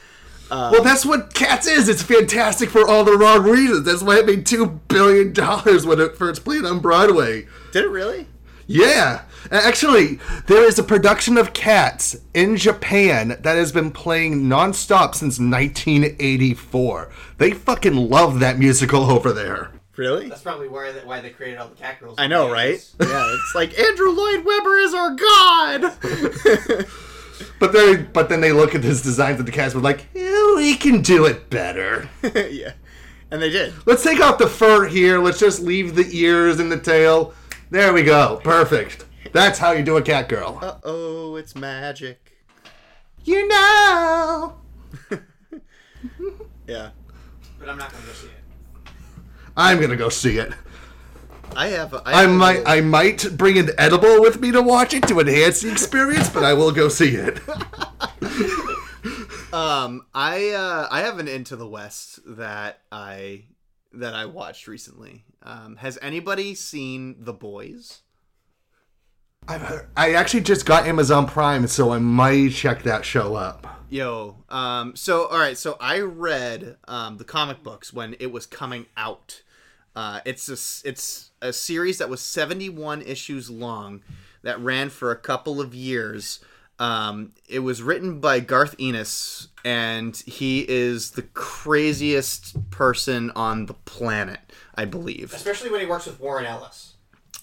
um, Well, that's what Cats is. It's fantastic for all the wrong reasons. That's why it made two billion dollars when it first played on Broadway. did it really Yeah. Actually, there is a production of Cats in Japan that has been playing nonstop since 1984. They fucking love that musical over there. really That's probably why they, why they created all the cat girls. i know right yeah it's like andrew lloyd webber is our god But they but then they look at his designs of the cats and like, "Yeah, we can do it better. yeah and they did Let's take off the fur here. Let's just leave the ears and the tail. There we go. Perfect. That's how you do a cat girl. uh-oh it's magic You know. yeah But I'm not gonna go see it. I'm gonna go see it. i have a, I have a might little- I might bring an edible with me to watch it to enhance the experience, but I will go see it. Um, I uh, I have an Into the West that I that I watched recently. Um, has anybody seen The Boys? I've heard, I actually just got Amazon Prime, so I might check that show up. Yo, um, so all right, so I read um, the comic books when it was coming out. Uh, it's a it's a series that was seventy one issues long, that ran for a couple of years. Um, it was written by Garth Ennis, and he is the craziest person on the planet, I believe. Especially when he works with Warren Ellis.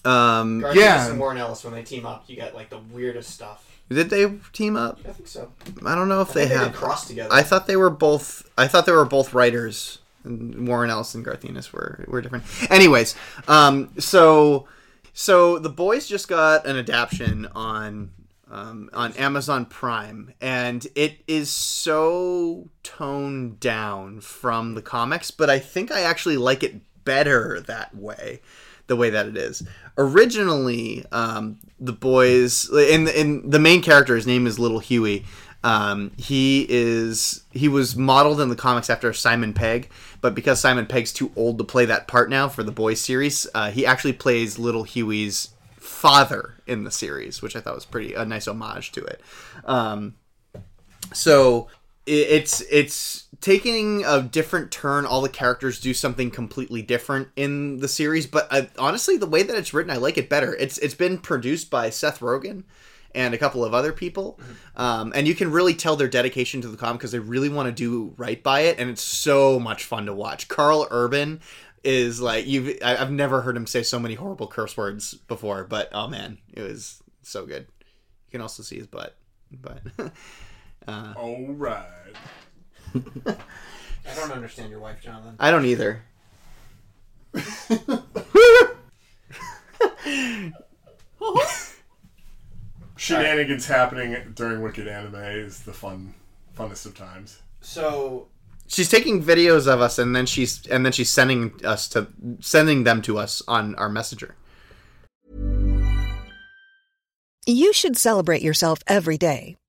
Um, Garth yeah. And Warren Ellis, when they team up, you get like the weirdest stuff. Did they team up? I think so. I don't know if I they think they have did cross together. I thought they were both. I thought they were both writers. And Warren Ellis and Garth Ennis were were different. Anyways, um, so so the boys just got an adaptation on um, on Amazon Prime, and it is so toned down from the comics, but I think I actually like it better that way the way that it is. Originally, um, the boys in in the main character, his name is Little Huey. Um, he is he was modeled in the comics after Simon Pegg, but because Simon Pegg's too old to play that part now for the boys series, uh, he actually plays Little Huey's father in the series, which I thought was pretty a nice homage to it. Um, so it's it's taking a different turn. All the characters do something completely different in the series but uh, honestly the way that it's written i like it better. It's it's been produced by seth rogen and a couple of other people. Um, and you can really tell their dedication to the comic because they really want to do right by it and it's so much fun to watch. Carl urban is like you've I- i've never heard him say so many horrible curse words before but oh man it was so good. You can also see his butt but uh, All right. I don't understand your wife, Jonathan. I don't either. Shenanigans happening during Wicked Anime is the fun, funnest of times. So She's taking videos of us and then she's and then she's sending us to sending them to us on our messenger. You should celebrate yourself every day,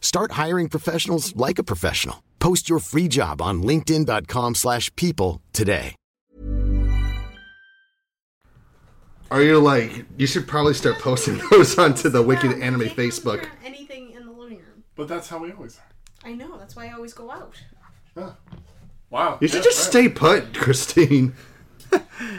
Start hiring professionals like a professional. Post your free job on linkedin.com/people slash people today. Are you like you should probably start posting those onto the Wicked Anime Facebook? Anything in the living room. But that's how we always I know. That's why I always go out. are. Wow. You should yeah, just right. stay put, Christine.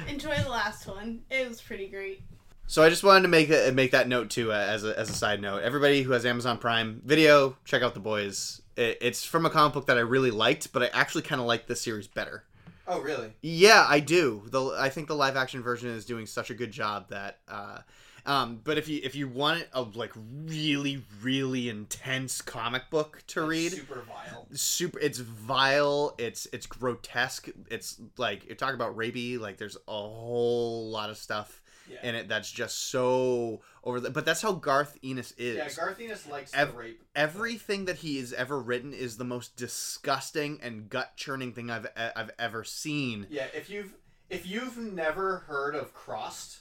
Enjoy the last one. It was pretty great. So I just wanted to make that make that note too uh, as a, as a side note. Everybody who has Amazon Prime Video, check out The Boys. It, it's from a comic book that I really liked, but I actually kind of like this series better. Oh, really? Yeah, I do. The I think the live action version is doing such a good job that. Uh, um, but if you if you want a like really really intense comic book to read, super vile. super it's vile. It's it's grotesque. It's like you're talking about rapey. Like there's a whole lot of stuff Yeah. in it that's just so over the. But that's how Garth Ennis is. Yeah, Garth Ennis likes Ev- the rape. Everything that he has ever written is the most disgusting and gut churning thing I've I've ever seen. Yeah, if you've if you've never heard of Crossed,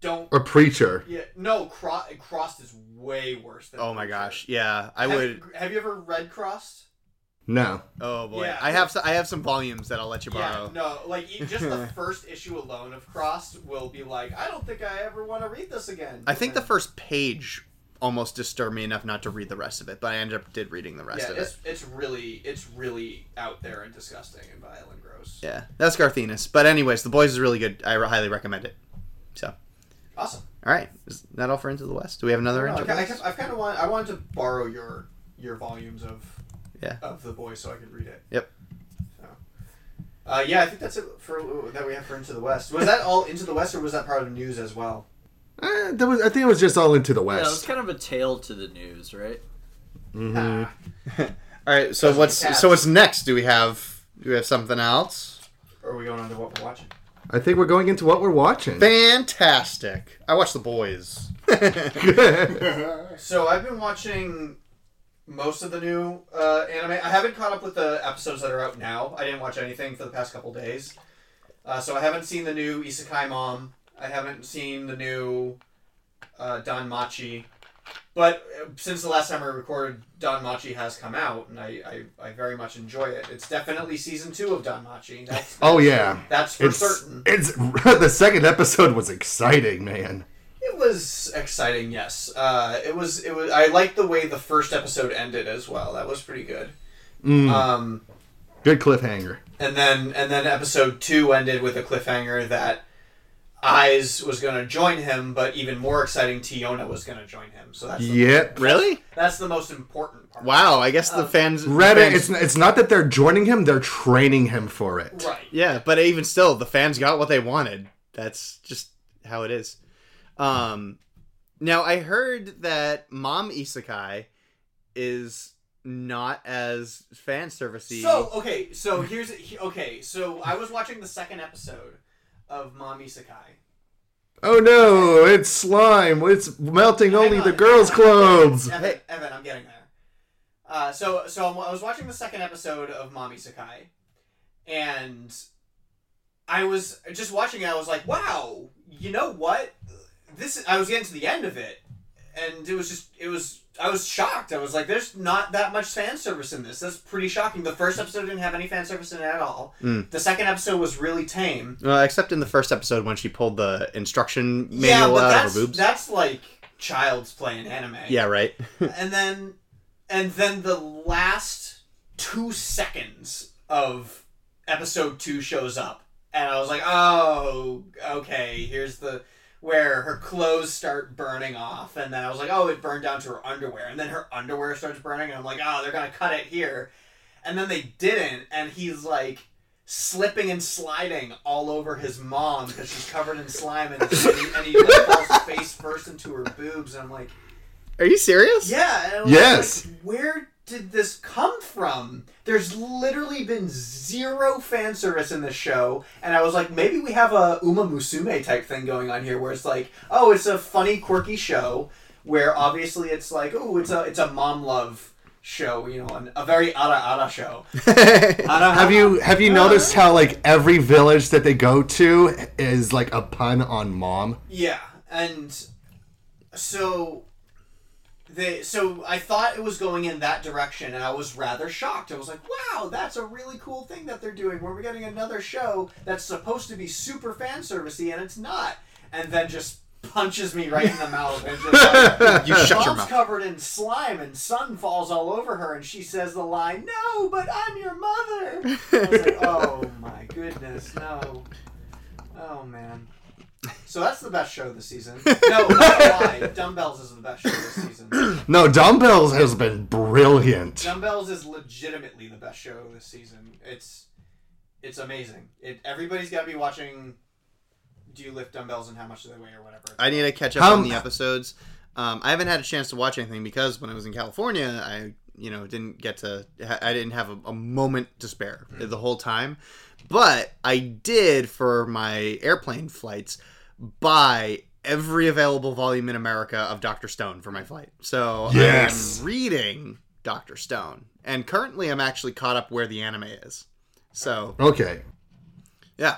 don't. Or Preacher. Yeah, no, Cro- Crossed is way worse than. Oh my gosh, yeah, I have, would. Have you ever read Crossed? No. Oh boy, Yeah. I have some, I have some volumes that I'll let you Yeah, borrow. no, like just the first issue alone of Crossed will be like, I don't think I ever want to read this again. I think the first page almost disturbed me enough not to read the rest of it, but I ended up did reading the rest yeah, of it. it's it's really it's really out there and disgusting and vile and gross. Yeah, that's Garth Ennis But anyways, The Boys is really good. I highly recommend it. So, Awesome. All right, is that all for Into the West? Do we have another No, Into the I, West? have kind of want. I wanted to borrow your your volumes of Yeah. of the boys so I could read it. Yep. Uh, yeah, I think that's it for that we have for Into the West. Was that all Into the West, or was that part of news as well? Eh, that was, I think it was just all into the West. Yeah, it was kind of a tail to the news, right? Mhm. All right, so what's cats. so what's next? Do we have do we have something else? Or are we going on to what we're watching? I think we're going into what we're watching. Fantastic! I watched The Boys. So I've been watching most of the new uh, anime. I haven't caught up with the episodes that are out now. I didn't watch anything for the past couple days. Uh, so I haven't seen the new Isekai Mom. I haven't seen the new uh, DanMachi. But uh, since the last time I recorded, DanMachi has come out, and I, I, I very much enjoy it. It's definitely season two of DanMachi. That's, oh yeah, that's for it's, certain. It's the second episode was exciting, man. It was exciting, yes. Uh, it was. It was. I liked the way the first episode ended as well. That was pretty good. Mm. Um, Good cliffhanger. and then and then episode two ended with a cliffhanger that Ais was going to join him, but even more exciting, Tiona was going to join him. So that's the, Yep. Really? that's the most important part. Wow, I guess the Um, fans Reddit. fans- It's it's not that they're joining him; they're training him for it. Right. Yeah, but even still, the fans got what they wanted. That's just how it is. Um, now I heard that Mom Isekai is not as fan servicey. So okay, so here's okay. So I was watching the second episode of Mom Isekai. Oh no! It's slime. It's melting only the girls' clothes. Evan, Evan, I'm getting there. Uh, so, so I was watching the second episode of Mom Isekai, and I was just watching it. I was like, "Wow, you know what? This." I was getting to the end of it, and it was just, it was. I was shocked. I was like, "There's not that much fan service in this. That's pretty shocking." The first episode didn't have any fan service in it at all. Mm. The second episode was really tame. Well, except in the first episode when she pulled the instruction yeah, manual but out that's of her boobs. that's like child's play in anime. Yeah, right. and then and then the last two seconds of episode two shows up and i was like oh okay here's the where her clothes start burning off and then i was like oh it burned down to her underwear and then her underwear starts burning and i'm like oh they're gonna cut it here and then they didn't and he's like slipping and sliding all over his mom because she's covered in slime and, and he, and he like, falls face first into her boobs and i'm like Are you serious? yeah. And I was Yes. Like, Where did this come from? There's literally been zero fan service in this show, and I was like, maybe we have a Uma Musume type thing going on here, where it's like, oh, it's a funny, quirky show, where obviously it's like, oh, it's a it's a mom love show, you know, an, a very ara ara show. Have you have you noticed how like every village that they go to is like a pun on mom? Yeah, and so they so I thought it was going in that direction, and I was rather shocked. I was like, "Wow, that's a really cool thing that they're doing. Where we're getting another show that's supposed to be super fan servicey, and it's not." And then just punches me right in the mouth and just like, You shut your Mom's mouth. covered in slime and sun falls all over her and she says the line no but i'm your mother I was like, oh my goodness no oh man so that's the best show this season. No not gonna dumbbells is the best show this season. No, dumbbells has been brilliant. dumbbells is legitimately the best show this season. It's it's amazing. It everybody's got to be watching do you lift dumbbells and how much do they weigh or whatever. I need to catch up How- on the episodes. Um, I haven't had a chance to watch anything because when I was in California, I you know didn't get to. I didn't have a, a moment to spare the whole time, but I did for my airplane flights buy every available volume in America of Doctor Stone for my flight. So Yes. I'm reading Doctor Stone, and currently I'm actually caught up where the anime is. So Okay. yeah,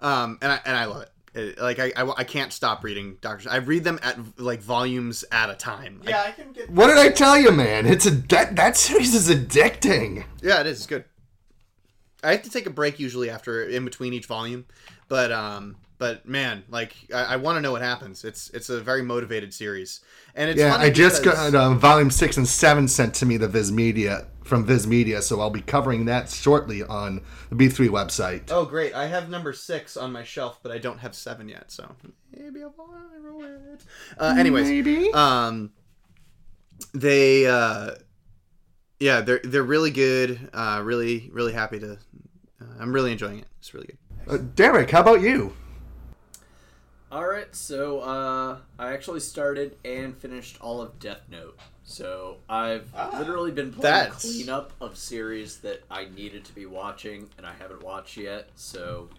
um, and I and I love it. It- like I, I, I can't stop reading Doctor. I read them at like volumes at a time. I- yeah i can get What did I tell you, man? It's a that that series is addicting. yeah, it is It's good. I have to take a break usually after in between each volume, but um, but man, like I, I want to know what happens. It's it's a very motivated series, and it's yeah, I just because- got uh, volume six and seven sent to me the Viz Media from Viz Media, so I'll be covering that shortly on the B3 website. Oh great! I have number six on my shelf, but I don't have seven yet. So maybe a viral hit. Uh, anyways, Maybe. um, they uh, yeah, they're they're really good. Uh, really really happy to. Uh, I'm really enjoying it. It's really good. Uh, Derek, how about you? All right, so uh, I actually started and finished all of Death Note. So I've literally been playing That's- cleanup of series that I needed to be watching and I haven't watched yet. So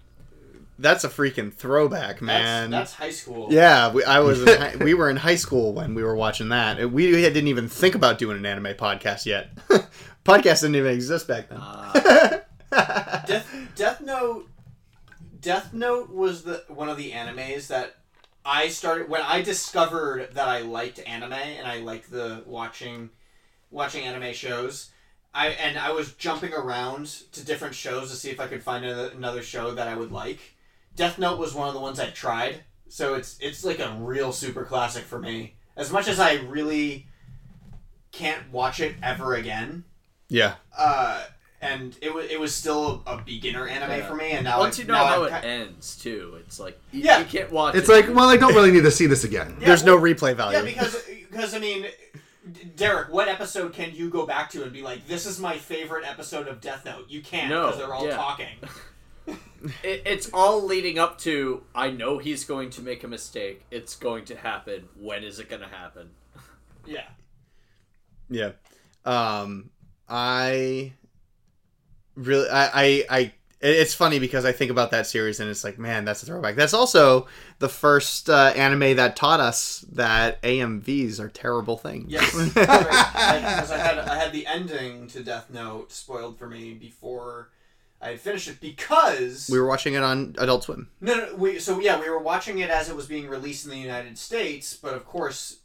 That's a freaking throwback, man. that's high school. Yeah, we, I was. In we were in high school when we were watching that. We didn't even think about doing an anime podcast yet. podcast didn't even exist back then. Uh, Death, Death Note. Death Note was the one of the animes that I started when I discovered that I liked anime and I liked the watching watching anime shows. I and I was jumping around to different shows to see if I could find another show that I would like. Death Note was one of the ones I tried, so it's it's like a real super classic for me. As much as I really can't watch it ever again, yeah. uh, and it was it was still a beginner anime Yeah. for me, and now once I, you know now how I'm it ki- ends too, it's like you, Yeah. you can't watch. It's it. like, well, I don't really need to see this again. Yeah, There's no replay value. Yeah, because because I mean, Derek, what episode can you go back to and be like, this is my favorite episode of Death Note? You can't No, because they're all yeah. talking. it, it's all leading up to I know he's going to make a mistake. It's going to happen. When is it going to happen? Yeah. Yeah. Um I really I I, I it's funny because I think about that series and it's like, man, that's a throwback. That's also the first uh, anime that taught us that AMVs are terrible things. Yes, because I had I had the ending to Death Note spoiled for me before I had finished it because we were watching it on Adult Swim. No, no, we so yeah, we were watching it as it was being released in the United States, but of course,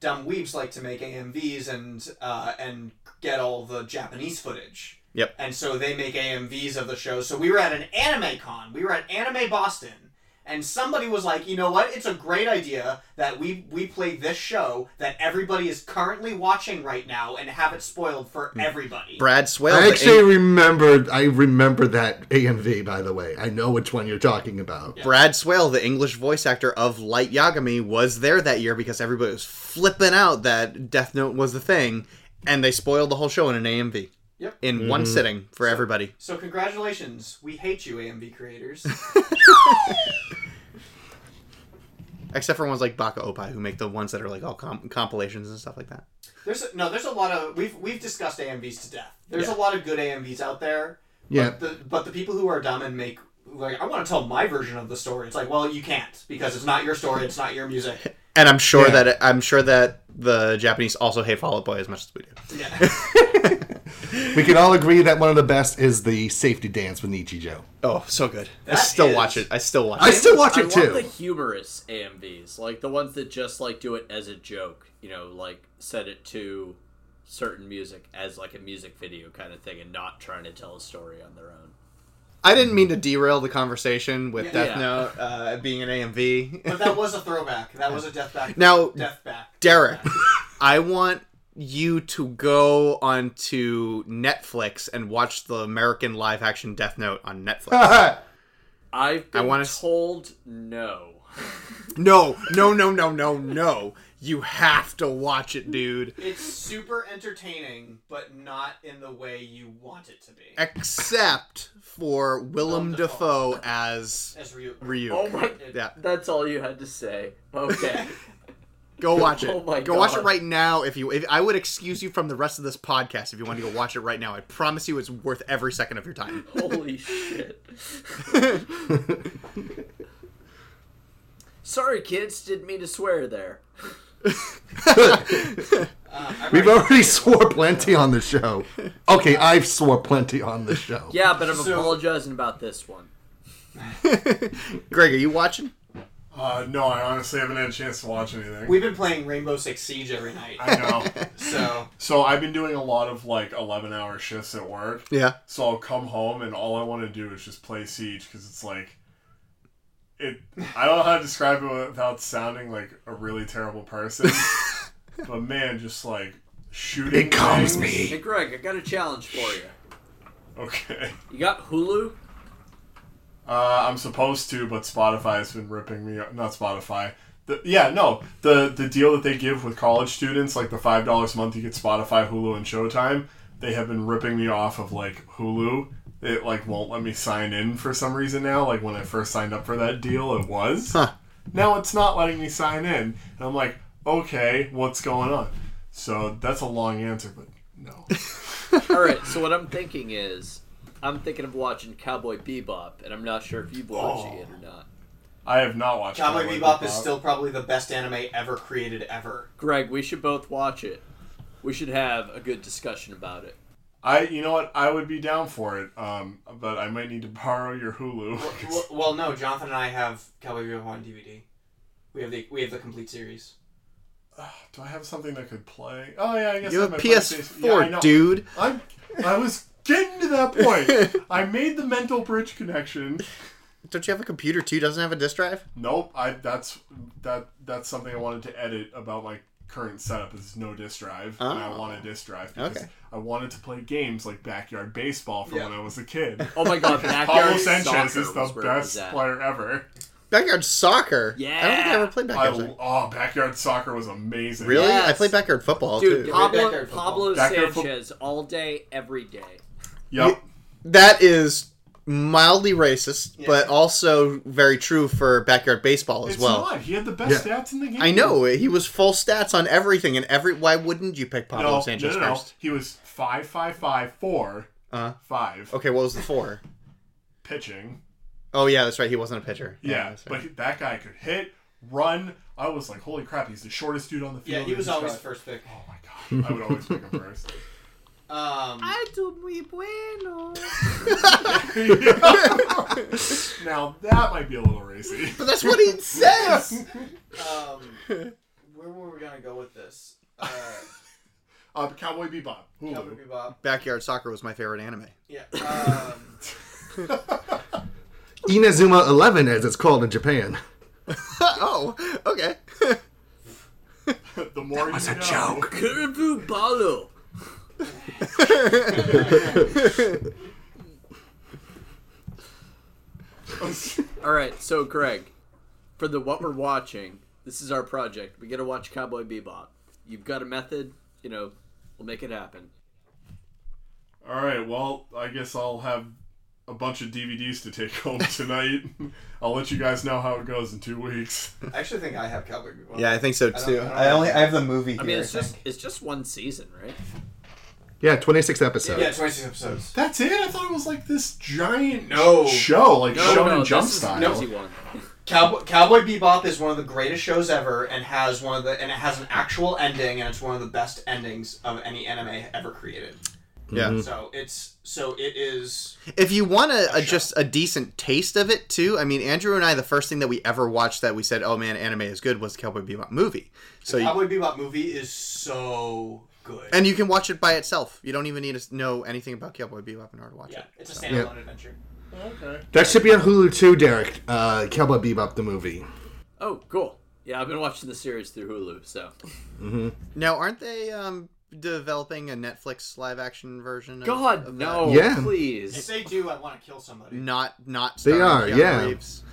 dumb weebs like to make AMVs and uh, and get all the Japanese footage. Yep. And so they make AMVs of the show. So we were at an anime con. We were at Anime Boston. And somebody was like, you know what? It's a great idea that we we play this show that everybody is currently watching right now and have it spoiled for hmm. everybody. Brad Swaile. I actually A- remembered. I remember that AMV. By the way, I know which one you're talking about. Brad Swaile, the English voice actor of Light Yagami, was there that year because everybody was flipping out that Death Note was the thing, and they spoiled the whole show in an AMV. Yep. In one Mm-hmm. sitting for everybody. So congratulations. We hate you, AMV creators. Except for ones like Baka Opai, who make the ones that are like all com- compilations and stuff like that. There's a, no, there's a lot of we've we've discussed AMVs to death. There's Yeah. a lot of good AMVs out there. Yeah. But the but the people who are dumb and make like I want to tell my version of the story. It's like, well, you can't because it's not your story. It's not your music. And I'm sure Yeah. that I'm sure that the Japanese also hate Fall Out Boy as much as we do. Yeah. We can all agree that one of the best is the safety dance with Nichijou. Oh, so good. I still is- watch it. I still watch I it. still watch I it love too. the humorous AMVs, like the ones that just like do it as a joke. You know, like set it to certain music as like a music video kind of thing, and not trying to tell a story on their own. I didn't mean to derail the conversation with Yeah. Death Yeah. Note uh, being an AMV. But that was a throwback. That was a death back. Now, death back. Derek, I want you to go onto Netflix and watch the American live action Death Note on Netflix. I've been wanna- told no. no, no, no, no, no, no. You have to watch it, dude. It's super entertaining, but not in the way you want it to be. Except for Willem Willem Dafoe Dafoe. as As Ryuk. Ryuk. Oh my! Yeah. That's all you had to say. Okay. Go watch it. Oh my go watch it right now. If you, if I would excuse you from the rest of this podcast if you want to go watch it right now. I promise you, it's worth every second of your time. Holy shit. Sorry, kids. Didn't mean to swear there. Uh, We've already swore plenty on the show. Okay, I've swore plenty on the show. Yeah, but I'm So- apologizing about this one. Greg, are you watching? Uh, no, I honestly haven't had a chance to watch anything. We've been playing Rainbow Six Siege every night. I know. So So I've been doing a lot of like 11 hour shifts at work. Yeah. So I'll come home and all I want to do is just play Siege because it's like it. I don't know how to describe it without sounding like a really terrible person. but man, just like shooting. It calms things- Hey. Greg, I got a challenge for you. Okay. You got Hulu? Uh, I'm supposed to, but Spotify has been ripping me. Not Spotify. The, yeah, no, the the deal that they give with college students, like the five dollars a month, you get Spotify, Hulu, and Showtime. They have been ripping me off of like Hulu. It like won't let me sign in for some reason now. Like when I first signed up for that deal, it was. Now it's not letting me sign in, and I'm like, okay, what's going on? So that's a long answer, but no. All right. So what I'm thinking is, I'm thinking of watching Cowboy Bebop, and I'm not sure if you've watched Oh. it or not. I have not watched Cowboy Cowboy Bebop is still probably the best anime ever created ever. Greg, we should both watch it. We should have a good discussion about it. I, you know what, I would be down for it, um, but I might need to borrow your Hulu. Well, well, no, Jonathan and I have Cowboy Bebop on DVD. We have the we have the complete series. Do I have something that could play? Oh yeah, I guess You I have my PS4, Yeah, I dude. I'm, I was getting to that point. I made the mental bridge connection. Don't you have a computer too? Doesn't have a disk drive? Nope, I that's that that's something I wanted to edit about my current setup is no disk drive, and I Oh. want a oh, disk drive because Okay. I wanted to play games like Backyard Baseball from Yeah. when I was a kid. Oh my God, Because Backyard Pablo Sanchez is the was where it was best player ever. Backyard soccer. Yeah, I don't think I ever played backyard I- soccer. oh, backyard soccer was amazing. Really? I played backyard football Dude, too. Pablo, Pablo Backyard fo- Sanchez all day, every day. Yep. That is mildly racist, but also very true for backyard baseball as It's well. not. He had the best stats in the game. I know he was full stats on everything and every. Why wouldn't you pick Pablo No, Sanchez no, no, no. first? He was five, five, five, four, Uh, five. okay, what was the four? Pitching. Oh yeah, that's right. He wasn't a pitcher. Yeah, that's but right. he- that guy could hit, run. I was like, holy crap, he's the shortest dude on the field. Yeah, he was always the first pick. Oh my god, I would always pick him first. Um, I do muy bueno. now that might be a little racy. But that's what he says. um, where were we gonna go with this? Uh, Uh, Cowboy Bebop. Hulu. Cowboy Bebop. Backyard soccer was my favorite anime. Yeah. Um, Inazuma 11, as it's called in Japan. oh, okay. the more was you a know. joke. Kiribu Paulo. All right, so Greg, for the what we're watching, this is our project. We got to watch Cowboy Bebop. You've got a method, you know, we'll make it happen. All right, well, I guess I'll have a bunch of DVDs to take home tonight. I'll let you guys know how it goes in two weeks. I actually think I have Cowboy Bebop. Yeah, I think so don't- too. don't I only I have the movie I mean, here, it's I just think. it's just one season, right? Yeah, 26 episodes. Yeah, 26 episodes. That's it. I thought it was like this giant No. show, like No, Shonen no, Jump this is style. an easy one. Cowboy, Cowboy Bebop is one of the greatest shows ever, and has one of the and it has an actual ending, and it's one of the best endings of any anime ever created. Yeah. Mhm. So it's so it is. If you want a, a just a decent taste of it too, I mean, Andrew and I, the first thing that we ever watched that we said, "Oh man, anime is good," was the Cowboy Bebop movie. So, the you, Cowboy Bebop movie is so good. and you can watch it by itself. You don't even need to know anything about Cowboy Bebop in order to watch it. yeah, it. it's a So- standalone adventure. Okay. That should be on Hulu too, Derek. Uh, Cowboy Bebop, the movie. Oh, cool. Yeah, I've been watching the series through Hulu, so. Mm-hmm. Now, aren't they um, developing a Netflix live action version? Of, God, of no, that? Yeah. please. If they do, I want to kill somebody. Not not. They are, yeah. Reeves.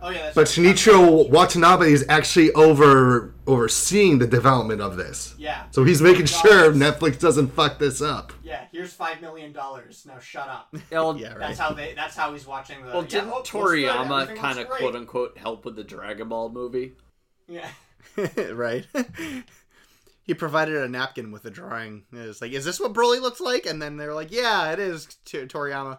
Oh yeah, that's But Shinichiro Watanabe is actually over overseeing the development of this. Yeah. So he's making sure Netflix doesn't fuck this up. Yeah, here's five million dollars. Now shut up. Well, That's how they. That's how he's watching the. Well, yeah, didn't oh, Toriyama kind of quote unquote help with the Dragon Ball movie? Yeah. right. he provided a napkin with a drawing. It was like, "Is this what Broly looks like?" And then they're like, "Yeah, it is." T- Toriyama.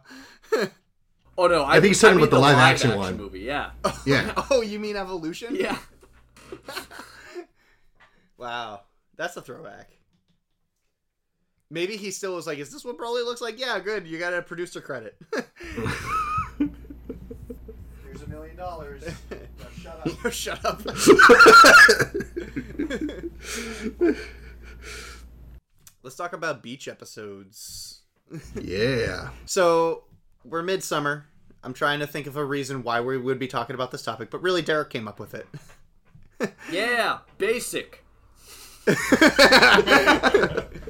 Oh no, I, I think he's talking mean about the live action one. movie. Yeah, Yeah. oh, you mean Evolution? yeah. Wow, that's a throwback. Maybe he still was like, "Is this what Broly looks like?" Yeah, good. You got a producer credit. Here's a million dollars. Shut up. Shut up. Let's talk about beach episodes. Yeah. So we're midsummer. I'm trying to think of a reason why we would be talking about this topic, but really, Derek came up with it. Yeah, basic.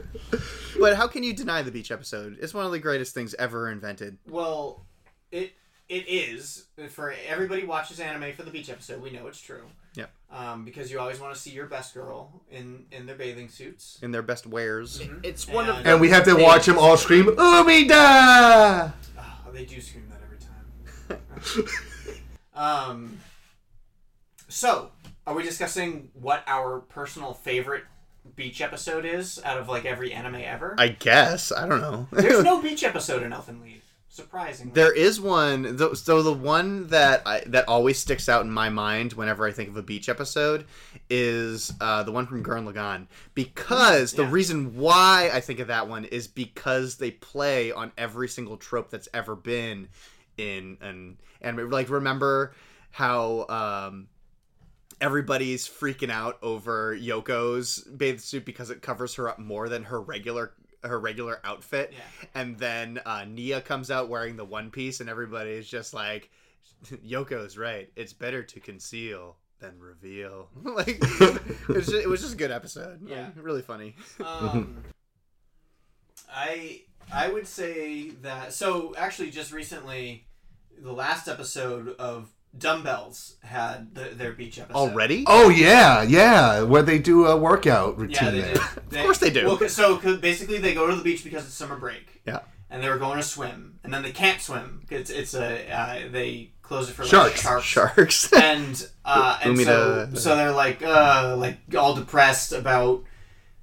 But how can you deny the beach episode? It's one of the greatest things ever invented. Well, it it is for everybody watches anime for the beach episode. We know it's true. Yep. Um, because you always want to see your best girl in in their bathing suits. In their best wares. It's one of And we have to watch them all scream, Umida! They do scream that every time. um. So, are we discussing what our personal favorite beach episode is out of like every anime ever? I guess. I don't know. There's no beach episode in Elfen Lied. Surprisingly. There is one. th- So the one that I, that always sticks out in my mind whenever I think of a beach episode is uh, the one from Gurren Lagann because the reason why I think of that one is because they play on every single trope that's ever been in an anime. Like remember how um, everybody's freaking out over Yoko's bathing suit because it covers her up more than her regular her regular outfit. And then uh, Nia comes out wearing the one piece, and everybody is just like, "Yoko's right. It's better to conceal than reveal." like it was, just, it was just a good episode. Yeah. Like, really funny. Um, I I would say that. So actually, just recently, the last episode of Dumbbells had the, their beach episode. Already? Oh, yeah, yeah, where they do a workout routine Yeah, they there. did. Of course they do. Well, 'cause- so 'cause basically, they go to the beach because it's summer break. Yeah. And they were going to swim, and then they can't swim because it's a uh, they close it for like, Sharks. sharks. Sharks. and uh, and so, so they're like uh, like all depressed about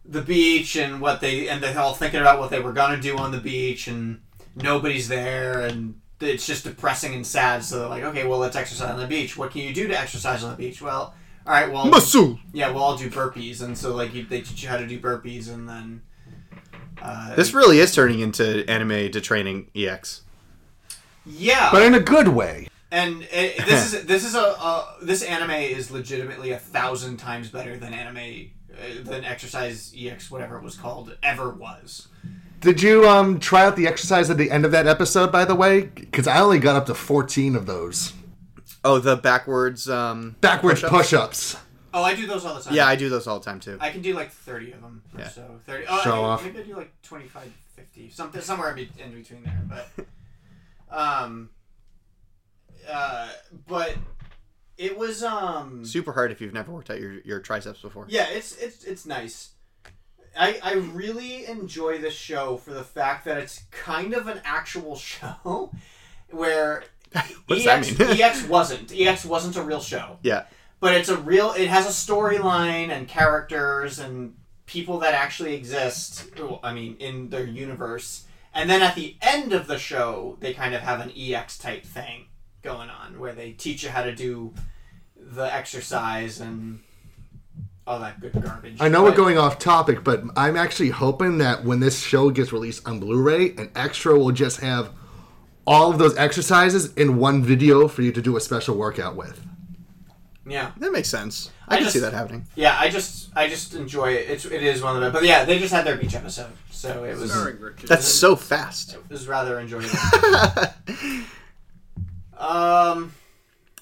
the beach and what they and they're all thinking about what they were gonna do on the beach and nobody's there and it's just depressing and sad. So they're like, okay, well let's exercise on the beach. What can you do to exercise on the beach? Well, all right, well, Muscle. Yeah, we'll all do burpees, and so like you, they teach you how to do burpees, and then uh, This really is turning into anime to training EX. yeah, But in a good way. And it, this is this is a, a this anime is legitimately a thousand times better than anime uh, than Exercise EX whatever it was called ever was. Did you um try out the exercise at the end of that episode, by the way? Because I only got up to 14 of those. Oh, the backwards um Backwards push-ups? push-ups. Oh, I do those all the time. Yeah, I do those all the time too. I can do like thirty of them. Or Yeah. So thirty. Oh, Show I, off. Maybe I do like 25, 50, something somewhere in between there. But, um, uh, but it was um Super hard if you've never worked out your, your triceps before. Yeah, it's it's it's nice. I I really enjoy this show for the fact that it's kind of an actual show where What does EX, that mean? EX wasn't. EX wasn't a real show. Yeah. But it's a real it has a storyline and characters and people that actually exist, I mean, in their universe. And then at the end of the show, they kind of have an EX type thing going on where they teach you how to do the exercise and all that good garbage. I know we're going off topic, but I'm actually hoping that when this show gets released on Blu-ray, an extra will just have all of those exercises in one video for you to do a special workout with. Yeah, that makes sense. I, can just- see that happening. Yeah, I just I just enjoy it. It's it is one of the best. But yeah, they just had their beach episode, so it was That's so fast. It was rather enjoyable. um,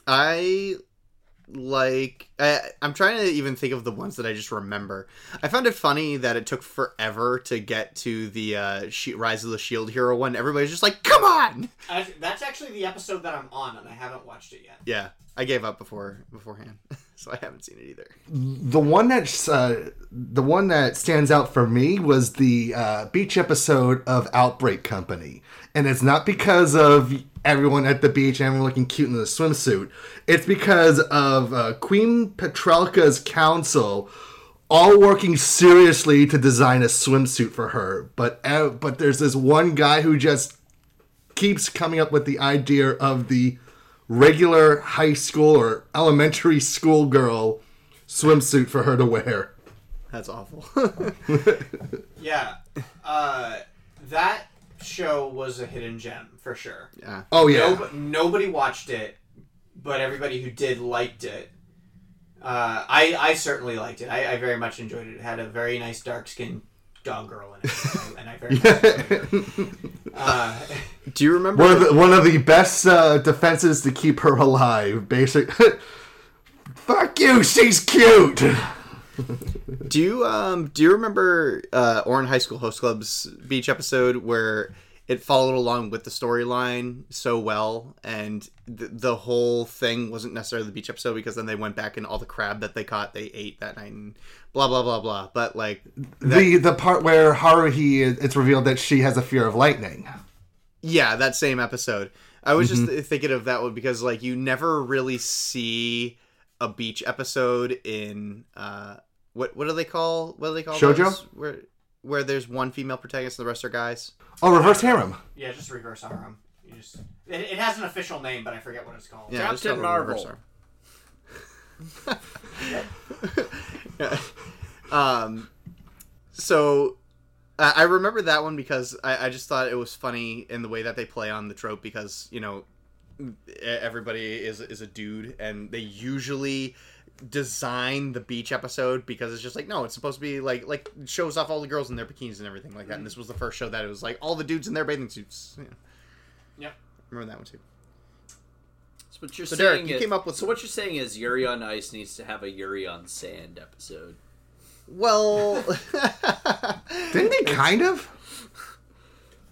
I like I, I'm trying to even think of the ones that I just remember. I found it funny that it took forever to get to the uh, she- Rise of the Shield Hero one. Everybody's just like, "Come on!" I, that's actually the episode that I'm on, and I haven't watched it yet. Yeah, I gave up before beforehand, so I haven't seen it either. The one that's uh, the one that stands out for me was the uh, beach episode of Outbreak Company, and it's not because of everyone at the beach and everyone looking cute in the swimsuit. It's because of uh, Queen Petralka's council all working seriously to design a swimsuit for her. But uh, but there's this one guy who just keeps coming up with the idea of the regular high school or elementary school girl swimsuit for her to wear. That's awful. Yeah, uh, that show was a hidden gem for sure. Yeah. Oh, yeah. Nob- nobody watched it, but everybody who did liked it. Uh, I I certainly liked it. I, I very much enjoyed it. It had a very nice dark skinned dog girl in it, and I very much enjoyed it. Uh, Do you remember One of the, one of the best uh, defenses to keep her alive. Basic. Fuck you, she's cute. Do you um do you remember uh Ouran High School Host Club's beach episode where it followed along with the storyline so well, and the, the whole thing wasn't necessarily the beach episode because then they went back and all the crab that they caught they ate that night and blah blah blah blah. But like the the part where Haruhi it's revealed that she has a fear of lightning. Yeah, that same episode. I was Mhm. just thinking of that one because like you never really see a beach episode in uh what what do they call what do they call Shoujo? those? where where there's one female protagonist and the rest are guys. Oh, reverse harem. Yeah, just reverse harem. You just it, it has an official name, but I forget what it's called. Yeah, just call it reverse harem. um so I I remember that one because I, I just thought it was funny in the way that they play on the trope because you know everybody is is a dude and they usually design the beach episode because it's just like no it's supposed to be like like shows off all the girls in their bikinis and everything like that and this was the first show that it was like all the dudes in their bathing suits yeah. Yep. remember that one too So what you're So, saying Derek, you is, came up with- So what you're saying is Yuri on Ice needs to have a Yuri on Sand episode. well Didn't they kind of?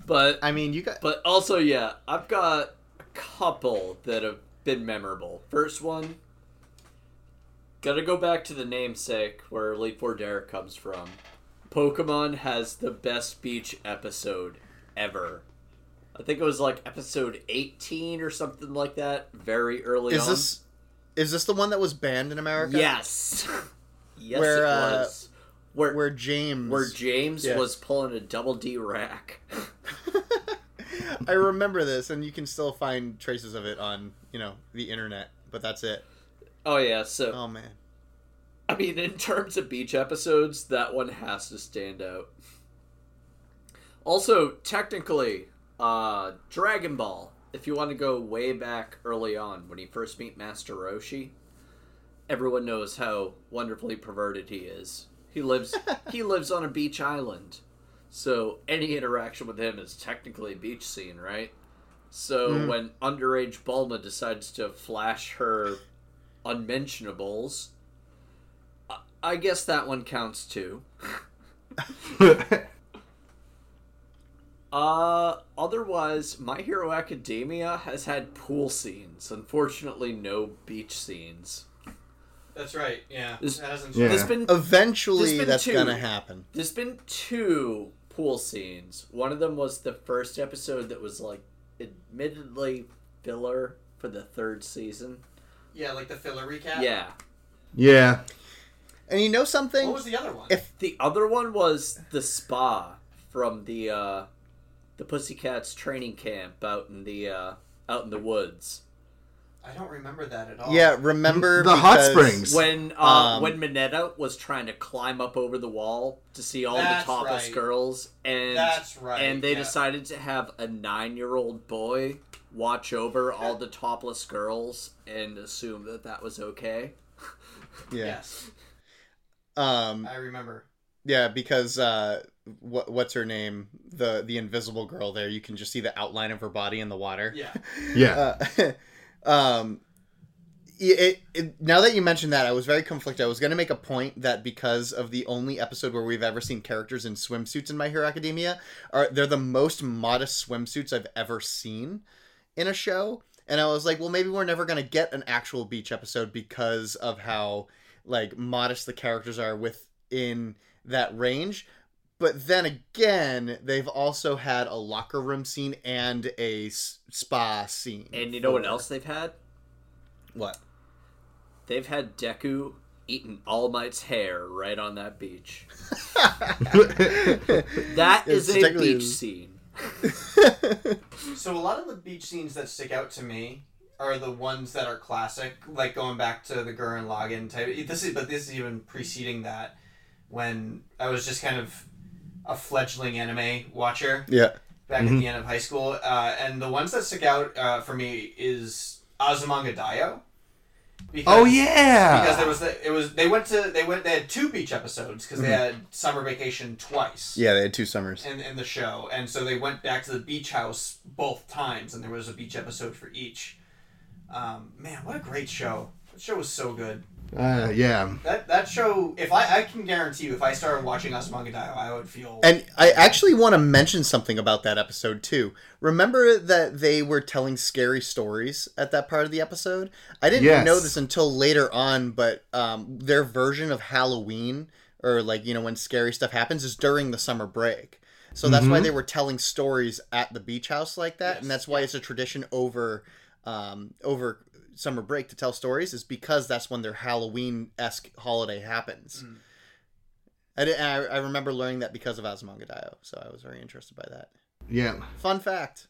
But I mean, you got. But also, yeah, I've got a couple that have been memorable. First one, gotta go back to the namesake where Elite Four Derek comes from. Pokemon has the best beach episode ever. I think it was like episode 18 or something like that, very early is on. this is this the one that was banned in America Yes. yes, Where, it uh. Where, where James where James Yeah. was pulling a double D rack. I remember this, and you can still find traces of it on you know the internet, but that's it. Oh yeah, so oh man, I mean, in terms of beach episodes, that one has to stand out. Also, technically, uh, Dragon Ball. If you want to go way back early on, when you first meet Master Roshi, everyone knows how wonderfully perverted he is. He lives he lives on a beach island, so any interaction with him is technically a beach scene, right? So Mm. when underage Bulma decides to flash her unmentionables, I- I guess that one counts too. uh, otherwise, My Hero Academia has had pool scenes. Unfortunately, no beach scenes. That's right. Yeah, There's, that hasn't there's changed. been Eventually, there's been that's two. gonna happen. There's been two pool scenes. One of them was the first episode that was like admittedly filler for the third season. Yeah, like the filler recap. Yeah. Yeah. And you know something? What was the other one? If the other one was the spa from the uh the Pussycats training camp out in the uh out in the woods. I don't remember that at all. Yeah, remember The hot because- springs. When uh Um, when Mineta was trying to climb up over the wall to see all That's the topless right. girls and That's right, and they yeah. decided to have a 9-year-old boy watch over all the topless girls and assume that that was okay. Yeah. Yes, Um. I remember. Yeah, because uh, what what's her name? The the invisible girl there. You can just see the outline of her body in the water. Yeah. Yeah. Uh, um. It, it, now that you mentioned that, I was very conflicted. I was going to make a point that because of the only episode where we've ever seen characters in swimsuits in My Hero Academia, are they're the most modest swimsuits I've ever seen in a show. And I was like, well, maybe we're never going to get an actual beach episode because of how like modest the characters are within that range. But then again, they've also had a locker room scene and a spa scene. And you know what else they've had? What? They've had Deku eating All Might's hair right on that beach. that is It's a technically- beach scene. So a lot of the beach scenes that stick out to me are the ones that are classic, like going back to the Gurren Lagann type. This is, but this is even preceding that, when I was just kind of a fledgling anime watcher. Yeah. Back at Mhm. the end of high school, uh, and the ones that stick out uh, for me is Azumanga Daioh. Oh, yeah! Because there was the, it was they went to they went they had two beach episodes because they Mhm. had summer vacation twice Yeah, they had two summers. in, in the show, and so they went back to the beach house both times, and there was a beach episode for each. Um, man, what a great show! That show was so good. Uh, yeah. That that show, if I I can guarantee you, if I started watching Daioh, I would feel. And I actually want to mention something about that episode too. Remember that they were telling scary stories at that part of the episode? I didn't Yes. know this until later on, but um, their version of Halloween or like, you know, when scary stuff happens is during the summer break. So that's why Mhm. they were telling stories at the beach house like that, and that's why it's a tradition over um, over summer break to tell stories is because that's when their Halloween esque holiday happens. Mm. I, di- I, I remember learning that because of Azumanga Daioh, so I was very interested by that. Yeah. Fun fact.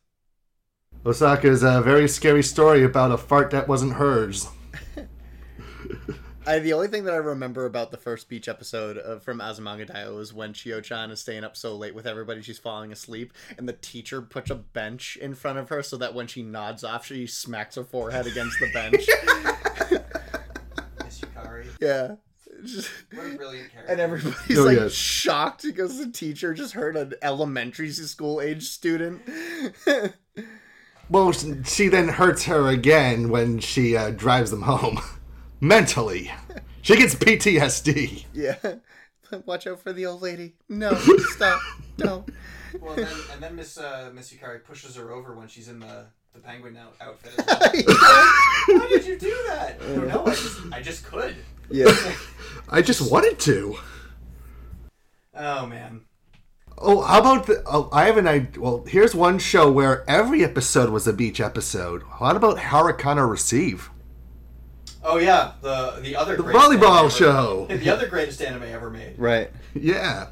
Osaka is a uh, very scary story about a fart that wasn't hers. I, the only thing that I remember about the first beach episode of, from Azumanga Daioh is when Chiyo-chan is staying up so late with everybody, she's falling asleep, and the teacher puts a bench in front of her so that when she nods off, she smacks her forehead against the bench. Miss Yukari. yeah. Just- What a brilliant character. and everybody's Oh, like yes. shocked because the teacher just heard an elementary school age student. Well, she then hurts her again when she uh, drives them home. Mentally. She gets PTSD. yeah. Watch out for the old lady. No, stop. Don't. Well, and then, and then Miss uh, Miss Yukari pushes her over when she's in the, the penguin out- outfit. As well. Why did you do that? I don't know. I just I just could. Yeah. I just wanted to. Oh man. Oh, how about the? Oh, I have an idea. Well, here's one show where every episode was a beach episode. What about Harukana Receive? Oh yeah, the the other The greatest anime volleyball ever- show. The other greatest anime ever made. Right. Yeah.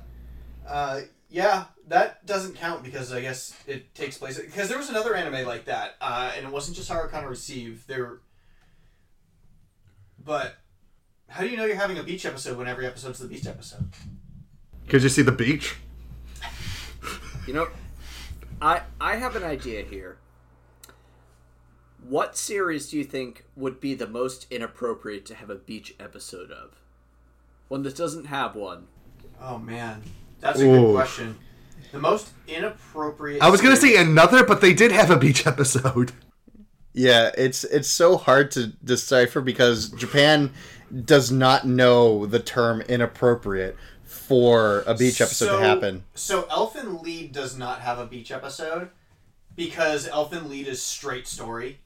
Uh, yeah, that doesn't count because I guess it takes place because there was another anime like that, uh, and it wasn't just Harukana Receive. There, but how do you know you're having a beach episode when every episode's the beach episode? Could you see the beach? You know, I I have an idea here. What series do you think would be the most inappropriate to have a beach episode of? One that doesn't have one. Oh man, that's a Ooh. good question. The most inappropriate. I was gonna series- say another, but they did have a beach episode. Yeah, it's it's so hard to decipher because Japan does not know the term inappropriate for a beach episode So- to happen. So Elfen Lied does not have a beach episode because Elfen Lied is straight story.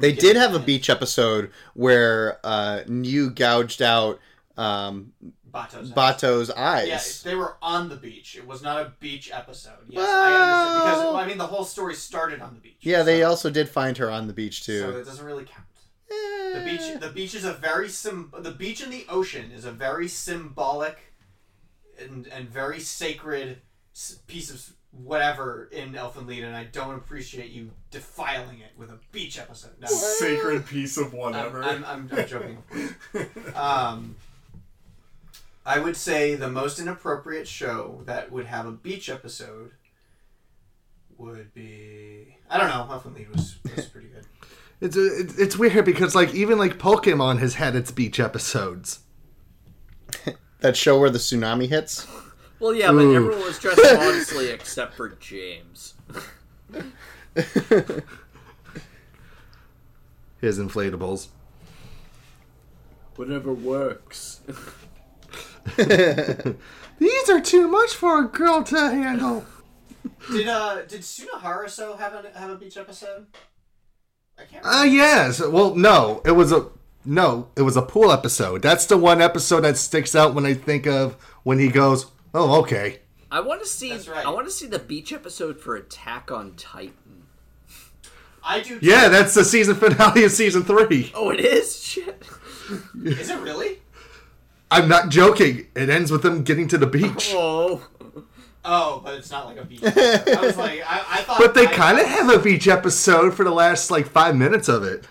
They did have a beach episode where uh, Nyu gouged out um, Bato's, Bato's eyes. Yeah, they were on the beach. It was not a beach episode. Yes, I understand because well, I mean the whole story started on the beach. Yeah, they also did find her on the beach too. So it doesn't really count. The beach, the beach is a very sim. The beach in the ocean is a very symbolic and and very sacred piece of whatever in Elfen Lied, and I don't appreciate you defiling it with a beach episode. No. Sacred piece of whatever. I'm, I'm, I'm, I'm joking. Um, I would say the most inappropriate show that would have a beach episode would be I don't know. Elfen Lied was was pretty good. It's it's it's weird because like even like Pokemon has had its beach episodes. that show where the tsunami hits. Well, yeah, but Ooh. everyone was dressed modestly except for James. His inflatables. Whatever works. These are too much for a girl to handle. Did uh did Sunohara-sou have a have a beach episode? I can't. Ah, yes. Well, no, it was a no, it was a pool episode. That's the one episode that sticks out when I think of when he goes, "Oh, okay." I want to see. That's right. I want to see the beach episode for Attack on Titan. I do. Yeah, that's the season finale of season three. Oh, it is. Shit. Is it really? I'm not joking. It ends with them getting to the beach. Oh. Oh, but it's not like a beach. episode. I was like, I, I thought. But they kind of have a beach episode for the last like five minutes of it.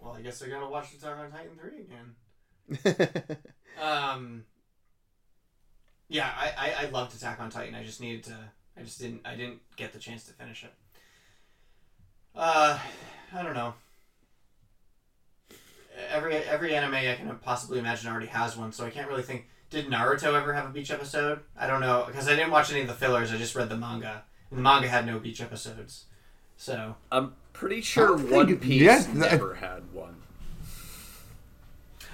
Well, I guess I gotta watch Attack on Titan three again. um. Yeah, I, I I loved Attack on Titan. I just needed to. I just didn't. I didn't get the chance to finish it. Uh, I don't know. Every every anime I can possibly imagine already has one, so I can't really think. Did Naruto ever have a beach episode? I don't know because I didn't watch any of the fillers. I just read the manga, and the manga had no beach episodes. So I'm pretty sure I think- One Piece yeah, I- never had one.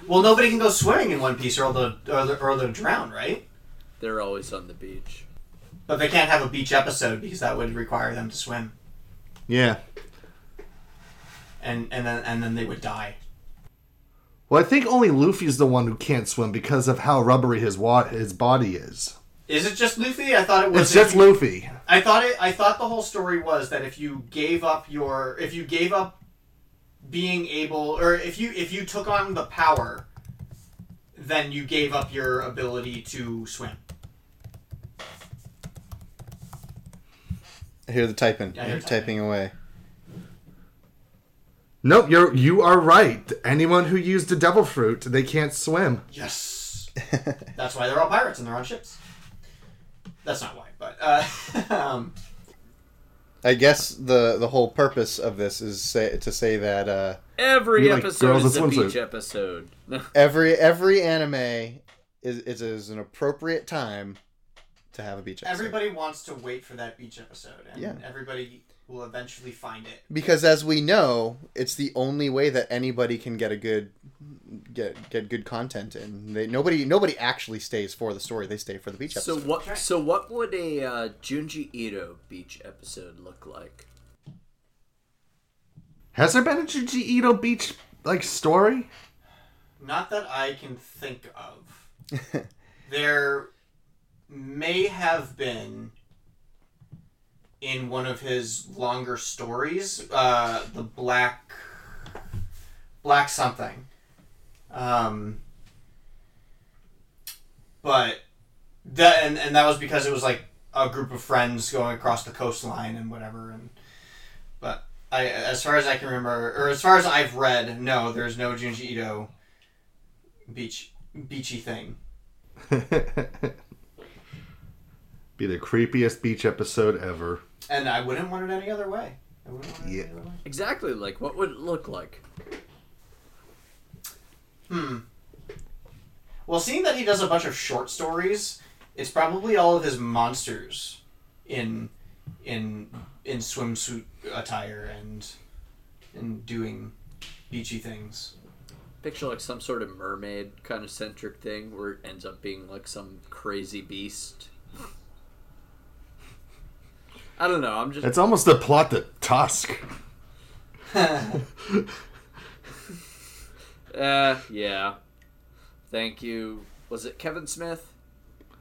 Well, nobody can go swimming in One Piece, or they'll or they'll, or they'll drown, right? They're always on the beach. But they can't have a beach episode because that would require them to swim, Yeah. and and then and then they would die. Well, I think only Luffy's the one who can't swim because of how rubbery his wa- his body is. Is it just Luffy? I thought it was. It's just Luffy. I thought it. I thought the whole story was that if you gave up your, if you gave up being able, or if you if you took on the power, then you gave up your ability to swim. I hear the typing. Yeah, You're typing away. Nope, you're you are right. Anyone who used the devil fruit, they can't swim. Yes. That's why they're all pirates and they're on ships. That's not why, but uh, um, I guess the the whole purpose of this is say, to say that uh, Every You like episode is a beach swimsuit. episode. every every anime is, is is an appropriate time to have a beach episode. everybody wants to wait for that beach episode, and Yeah. everybody will eventually find it. because as we know, it's the only way that anybody can get a good get get good content and they nobody nobody actually stays for the story. They stay for the beach So episode. what? So what would a uh, Junji Ito beach episode look like? Has there been a Junji Ito beach like story? Not that I can think of. there may have been in one of his longer stories, uh, the black black something. Um, but that and, and that was because it was like a group of friends going across the coastline and whatever and but I as far as I can remember or as far as I've read, no, there's no Junji Ito beach beachy thing. Be the creepiest beach episode ever. And I wouldn't want it any other way. I wouldn't want it Yeah. any other way. Exactly. Like what would it look like? Hmm. Well, seeing that he does a bunch of short stories, it's probably all of his monsters in in in swimsuit attire and and doing beachy things. Picture like some sort of mermaid kind of centric thing where it ends up being like some crazy beast. I don't know. I'm just. It's almost a plot to Tusk. Uh, yeah. Thank you. Was it Kevin Smith?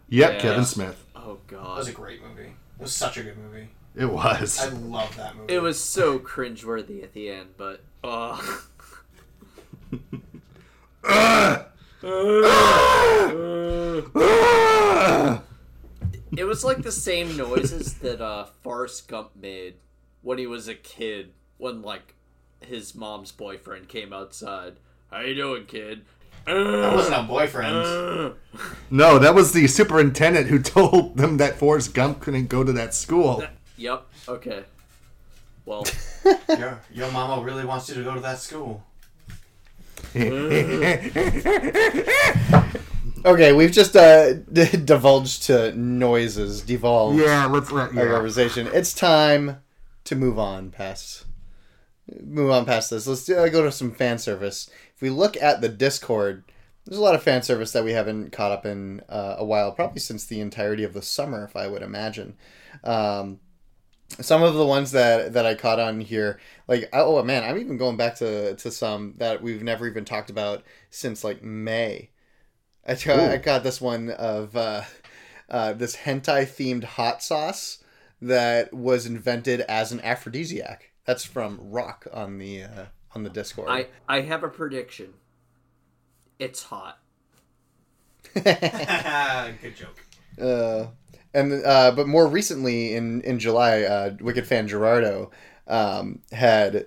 Yep, Yeah. Kevin Smith. Oh That god. was a great movie. It was such a good movie. It was. I love that movie. It was so cringeworthy at the end, but oh. it was like the same noises that uh Forrest Gump made when he was a kid when like his mom's boyfriend came outside. How you doing, kid? That wasn't a boyfriend. No, that was the superintendent who told them that Forrest Gump couldn't go to that school. Yep. Okay. Well, your, your mama really wants you to go to that school. Okay, we've just uh, d- divulged to noises, devolved. Yeah, let's let- our yeah. conversation. It's time to move on past move on past this. Let's uh, go to some fan service. If we look at the Discord, there's a lot of fan service that we haven't caught up in uh, a while, probably since the entirety of the summer, if I would imagine. Um, some of the ones that that I caught on here, like oh man, I'm even going back to to some that we've never even talked about since like May. I got, got this one of uh, uh, this hentai themed hot sauce that was invented as an aphrodisiac. That's from Rock on the uh, on the Discord. I I have a prediction. It's hot. good joke. Uh, and uh, but more recently in in July, uh, Wicked fan Gerardo um, had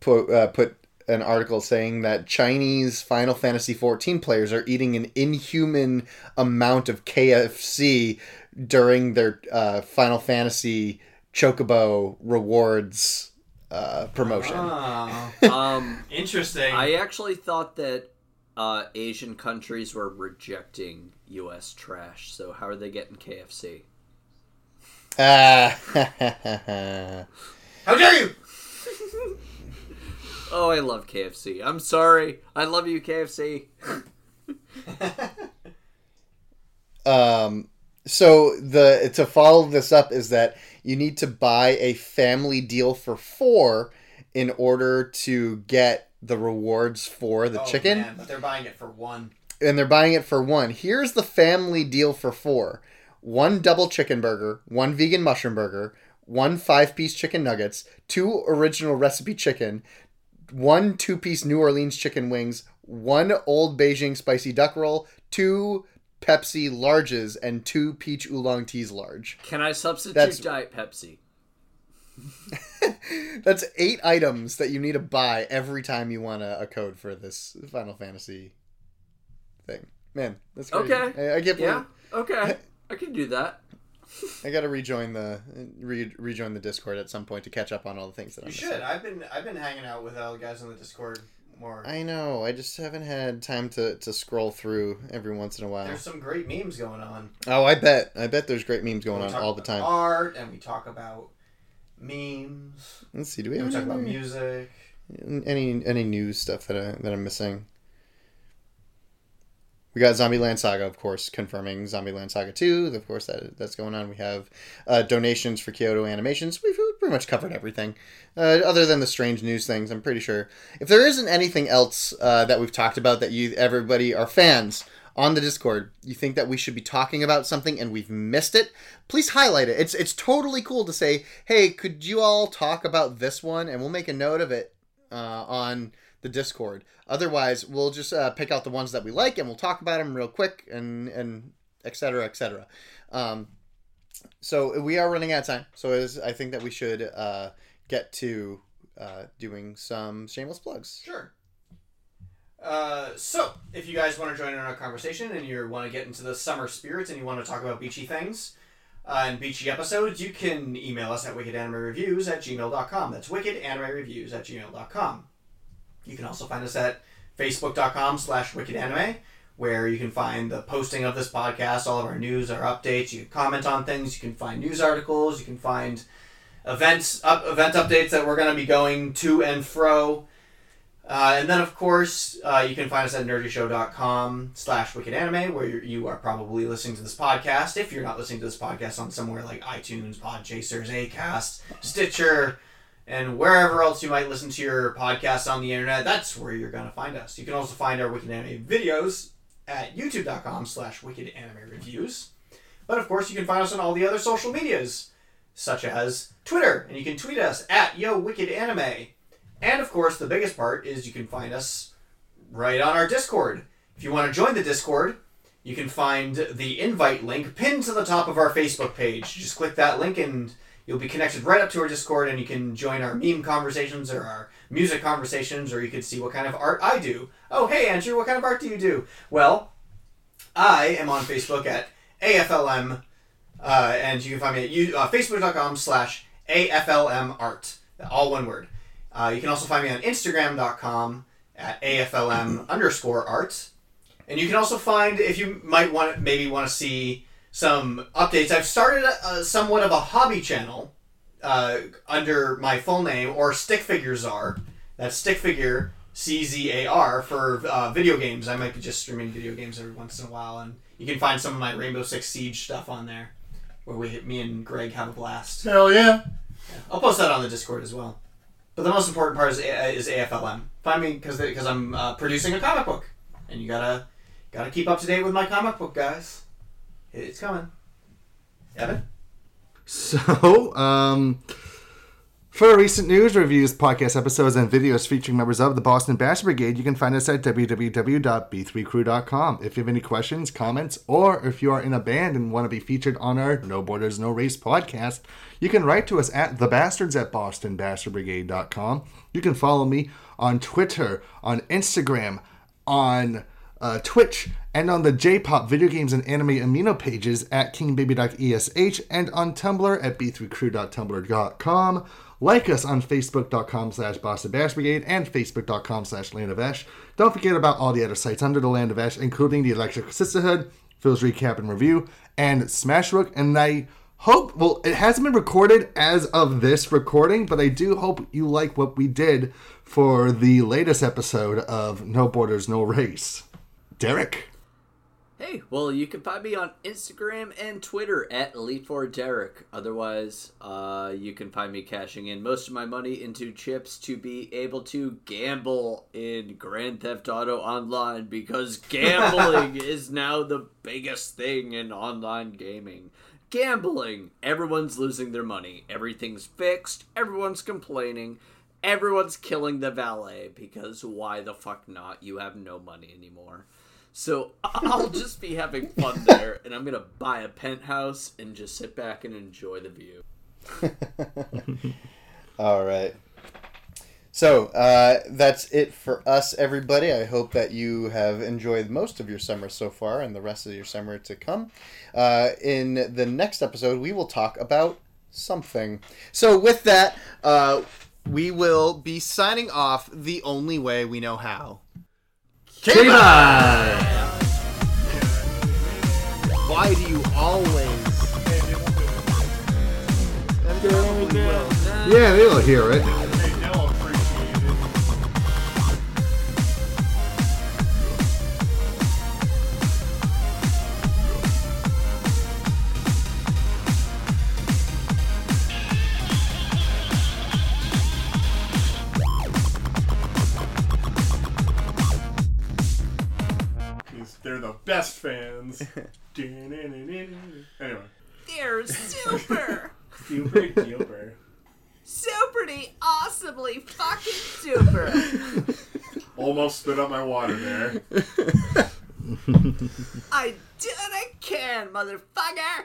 put uh, put an article saying that Chinese Final Fantasy XIV players are eating an inhuman amount of KFC during their uh, Final Fantasy Chocobo rewards uh, promotion. Oh, Um, interesting. I actually thought that uh, Asian countries were rejecting U.S. trash. So how are they getting KFC? Ah, How dare you! Oh, I love KFC. I'm sorry. I love you, KFC. Um, so the to follow this up is that you need to buy a family deal for four in order to get the rewards for the Oh, chicken, man, but they're buying it for one. and they're buying it for one. Here's the family deal for four: one double chicken burger, one vegan mushroom burger, one five-piece chicken nuggets, two original recipe chicken, one two-piece New Orleans chicken wings, one old Beijing spicy duck roll, two Pepsi larges, and two peach oolong teas large. Can I substitute That's- Diet Pepsi? That's eight items that you need to buy every time you want a, a code for this Final Fantasy thing. Man, that's crazy. Okay. I, I can't Yeah. Okay. I can do that. I got to rejoin the re, rejoin the Discord at some point to catch up on all the things that You I'm should. I've been I've been hanging out with all the guys on the Discord more. I know. I just haven't had time to, to scroll through every once in a while. There's some great memes going on. Oh, I bet. I bet there's great memes going on all the time. Art and we talk about memes. Let's see. Do we have we talk about music? Any any news stuff that I that I'm missing? We got Zombieland Saga, of course, confirming Zombieland Saga 2. Of course, that that's going on. We have uh, donations for Kyoto Animations. We've pretty much covered everything, uh, other than the strange news things. I'm pretty sure. If there isn't anything else uh, that we've talked about that you everybody are fans on the Discord, you think that we should be talking about something and we've missed it, please highlight it. It's it's totally cool to say, hey, could you all talk about this one, and we'll make a note of it uh, on the Discord. Otherwise, we'll just uh, pick out the ones that we like and we'll talk about them real quick and and et cetera, et cetera. Um, so we are running out of time. So is I think that we should uh, get to uh, doing some shameless plugs. Sure. Uh, so, if you guys want to join in our conversation and you want to get into the summer spirits and you want to talk about beachy things uh, and beachy episodes, you can email us at wickedanimereviews at gmail.com. That's wickedanimereviews at gmail.com. You can also find us at facebook.com slash wickedanime, where you can find the posting of this podcast, all of our news, our updates. You can comment on things. You can find news articles. You can find events, up, event updates that we're going to be going to and fro. Uh, and then, of course, uh, you can find us at nerdyshow.com slash wickedanime, where you are probably listening to this podcast. If you're not listening to this podcast on somewhere like iTunes, Podchasers, Acast, Stitcher, and wherever else you might listen to your podcast on the internet, that's where you're going to find us. You can also find our Wicked Anime videos at youtube.com slash wicked anime reviews. But of course, you can find us on all the other social medias, such as Twitter, and you can tweet us at Yo Wicked Anime. And of course, the biggest part is you can find us right on our Discord. If you want to join the Discord, you can find the invite link pinned to the top of our Facebook page. Just click that link and you'll be connected right up to our Discord and you can join our meme conversations or our music conversations or you can see what kind of art I do. Oh, hey, Andrew, what kind of art do you do? Well, I am on Facebook at AFLM, uh, and you can find me at uh, facebook.com slash AFLM art, all one word. Uh, you can also find me on Instagram.com at AFLM underscore art. And you can also find, if you might want, maybe want to see some updates, I've started a, a somewhat of a hobby channel uh, under my full name, or Stick Figure Czar. That's Stick Figure C Z A R for uh, video games. I might be just streaming video games every once in a while, and you can find some of my Rainbow Six Siege stuff on there, where we, me and Greg have a blast. Hell yeah! I'll post that on the Discord as well. But the most important part is, is AFLM. Find me because because I'm uh, producing a comic book, and you gotta gotta keep up to date with my comic book, guys. It's coming. Evan. So, um, for recent news, reviews, podcast episodes, and videos featuring members of the Boston Bash Brigade, you can find us at www.b3crew.com. If you have any questions, comments, or if you are in a band and want to be featured on our No Borders, No Race podcast, you can write to us at thebastards at bostonbastardbrigade.com. You can follow me on Twitter, on Instagram, on uh, Twitch, and on the J-pop video games and anime amino pages at kingbaby.esh and on Tumblr at b3crew.tumblr.com. Like us on facebook.com slash Boston Bash Brigade and facebook.com slash Land of Ash. Don't forget about all the other sites under the Land of Ash, including the Electric Sisterhood, Phil's Recap and Review, and Smashbook. And I hope well it hasn't been recorded as of this recording but i do hope you like what we did for the latest episode of no borders no race derek Hey, well, you can find me on Instagram and Twitter at Elite4Derek. Otherwise, uh, you can find me cashing in most of my money into chips to be able to gamble in Grand Theft Auto Online because gambling is now the biggest thing in online gaming. Gambling! Everyone's losing their money. Everything's fixed. Everyone's complaining. Everyone's killing the valet because why the fuck not? You have no money anymore. So I'll just be having fun there, and I'm gonna buy a penthouse and just sit back and enjoy the view. All right. So uh, that's it for us, everybody. I hope that you have enjoyed most of your summer so far and the rest of your summer to come. Uh, in the next episode, we will talk about something. So, with that, uh, we will be signing off the only way we know how. K-Bye! Why do you always? yeah they'll hear it fans. anyway. They're super, Super duper. superly, awesomely fucking super. Almost spit up my water there. I did what I can, motherfucker.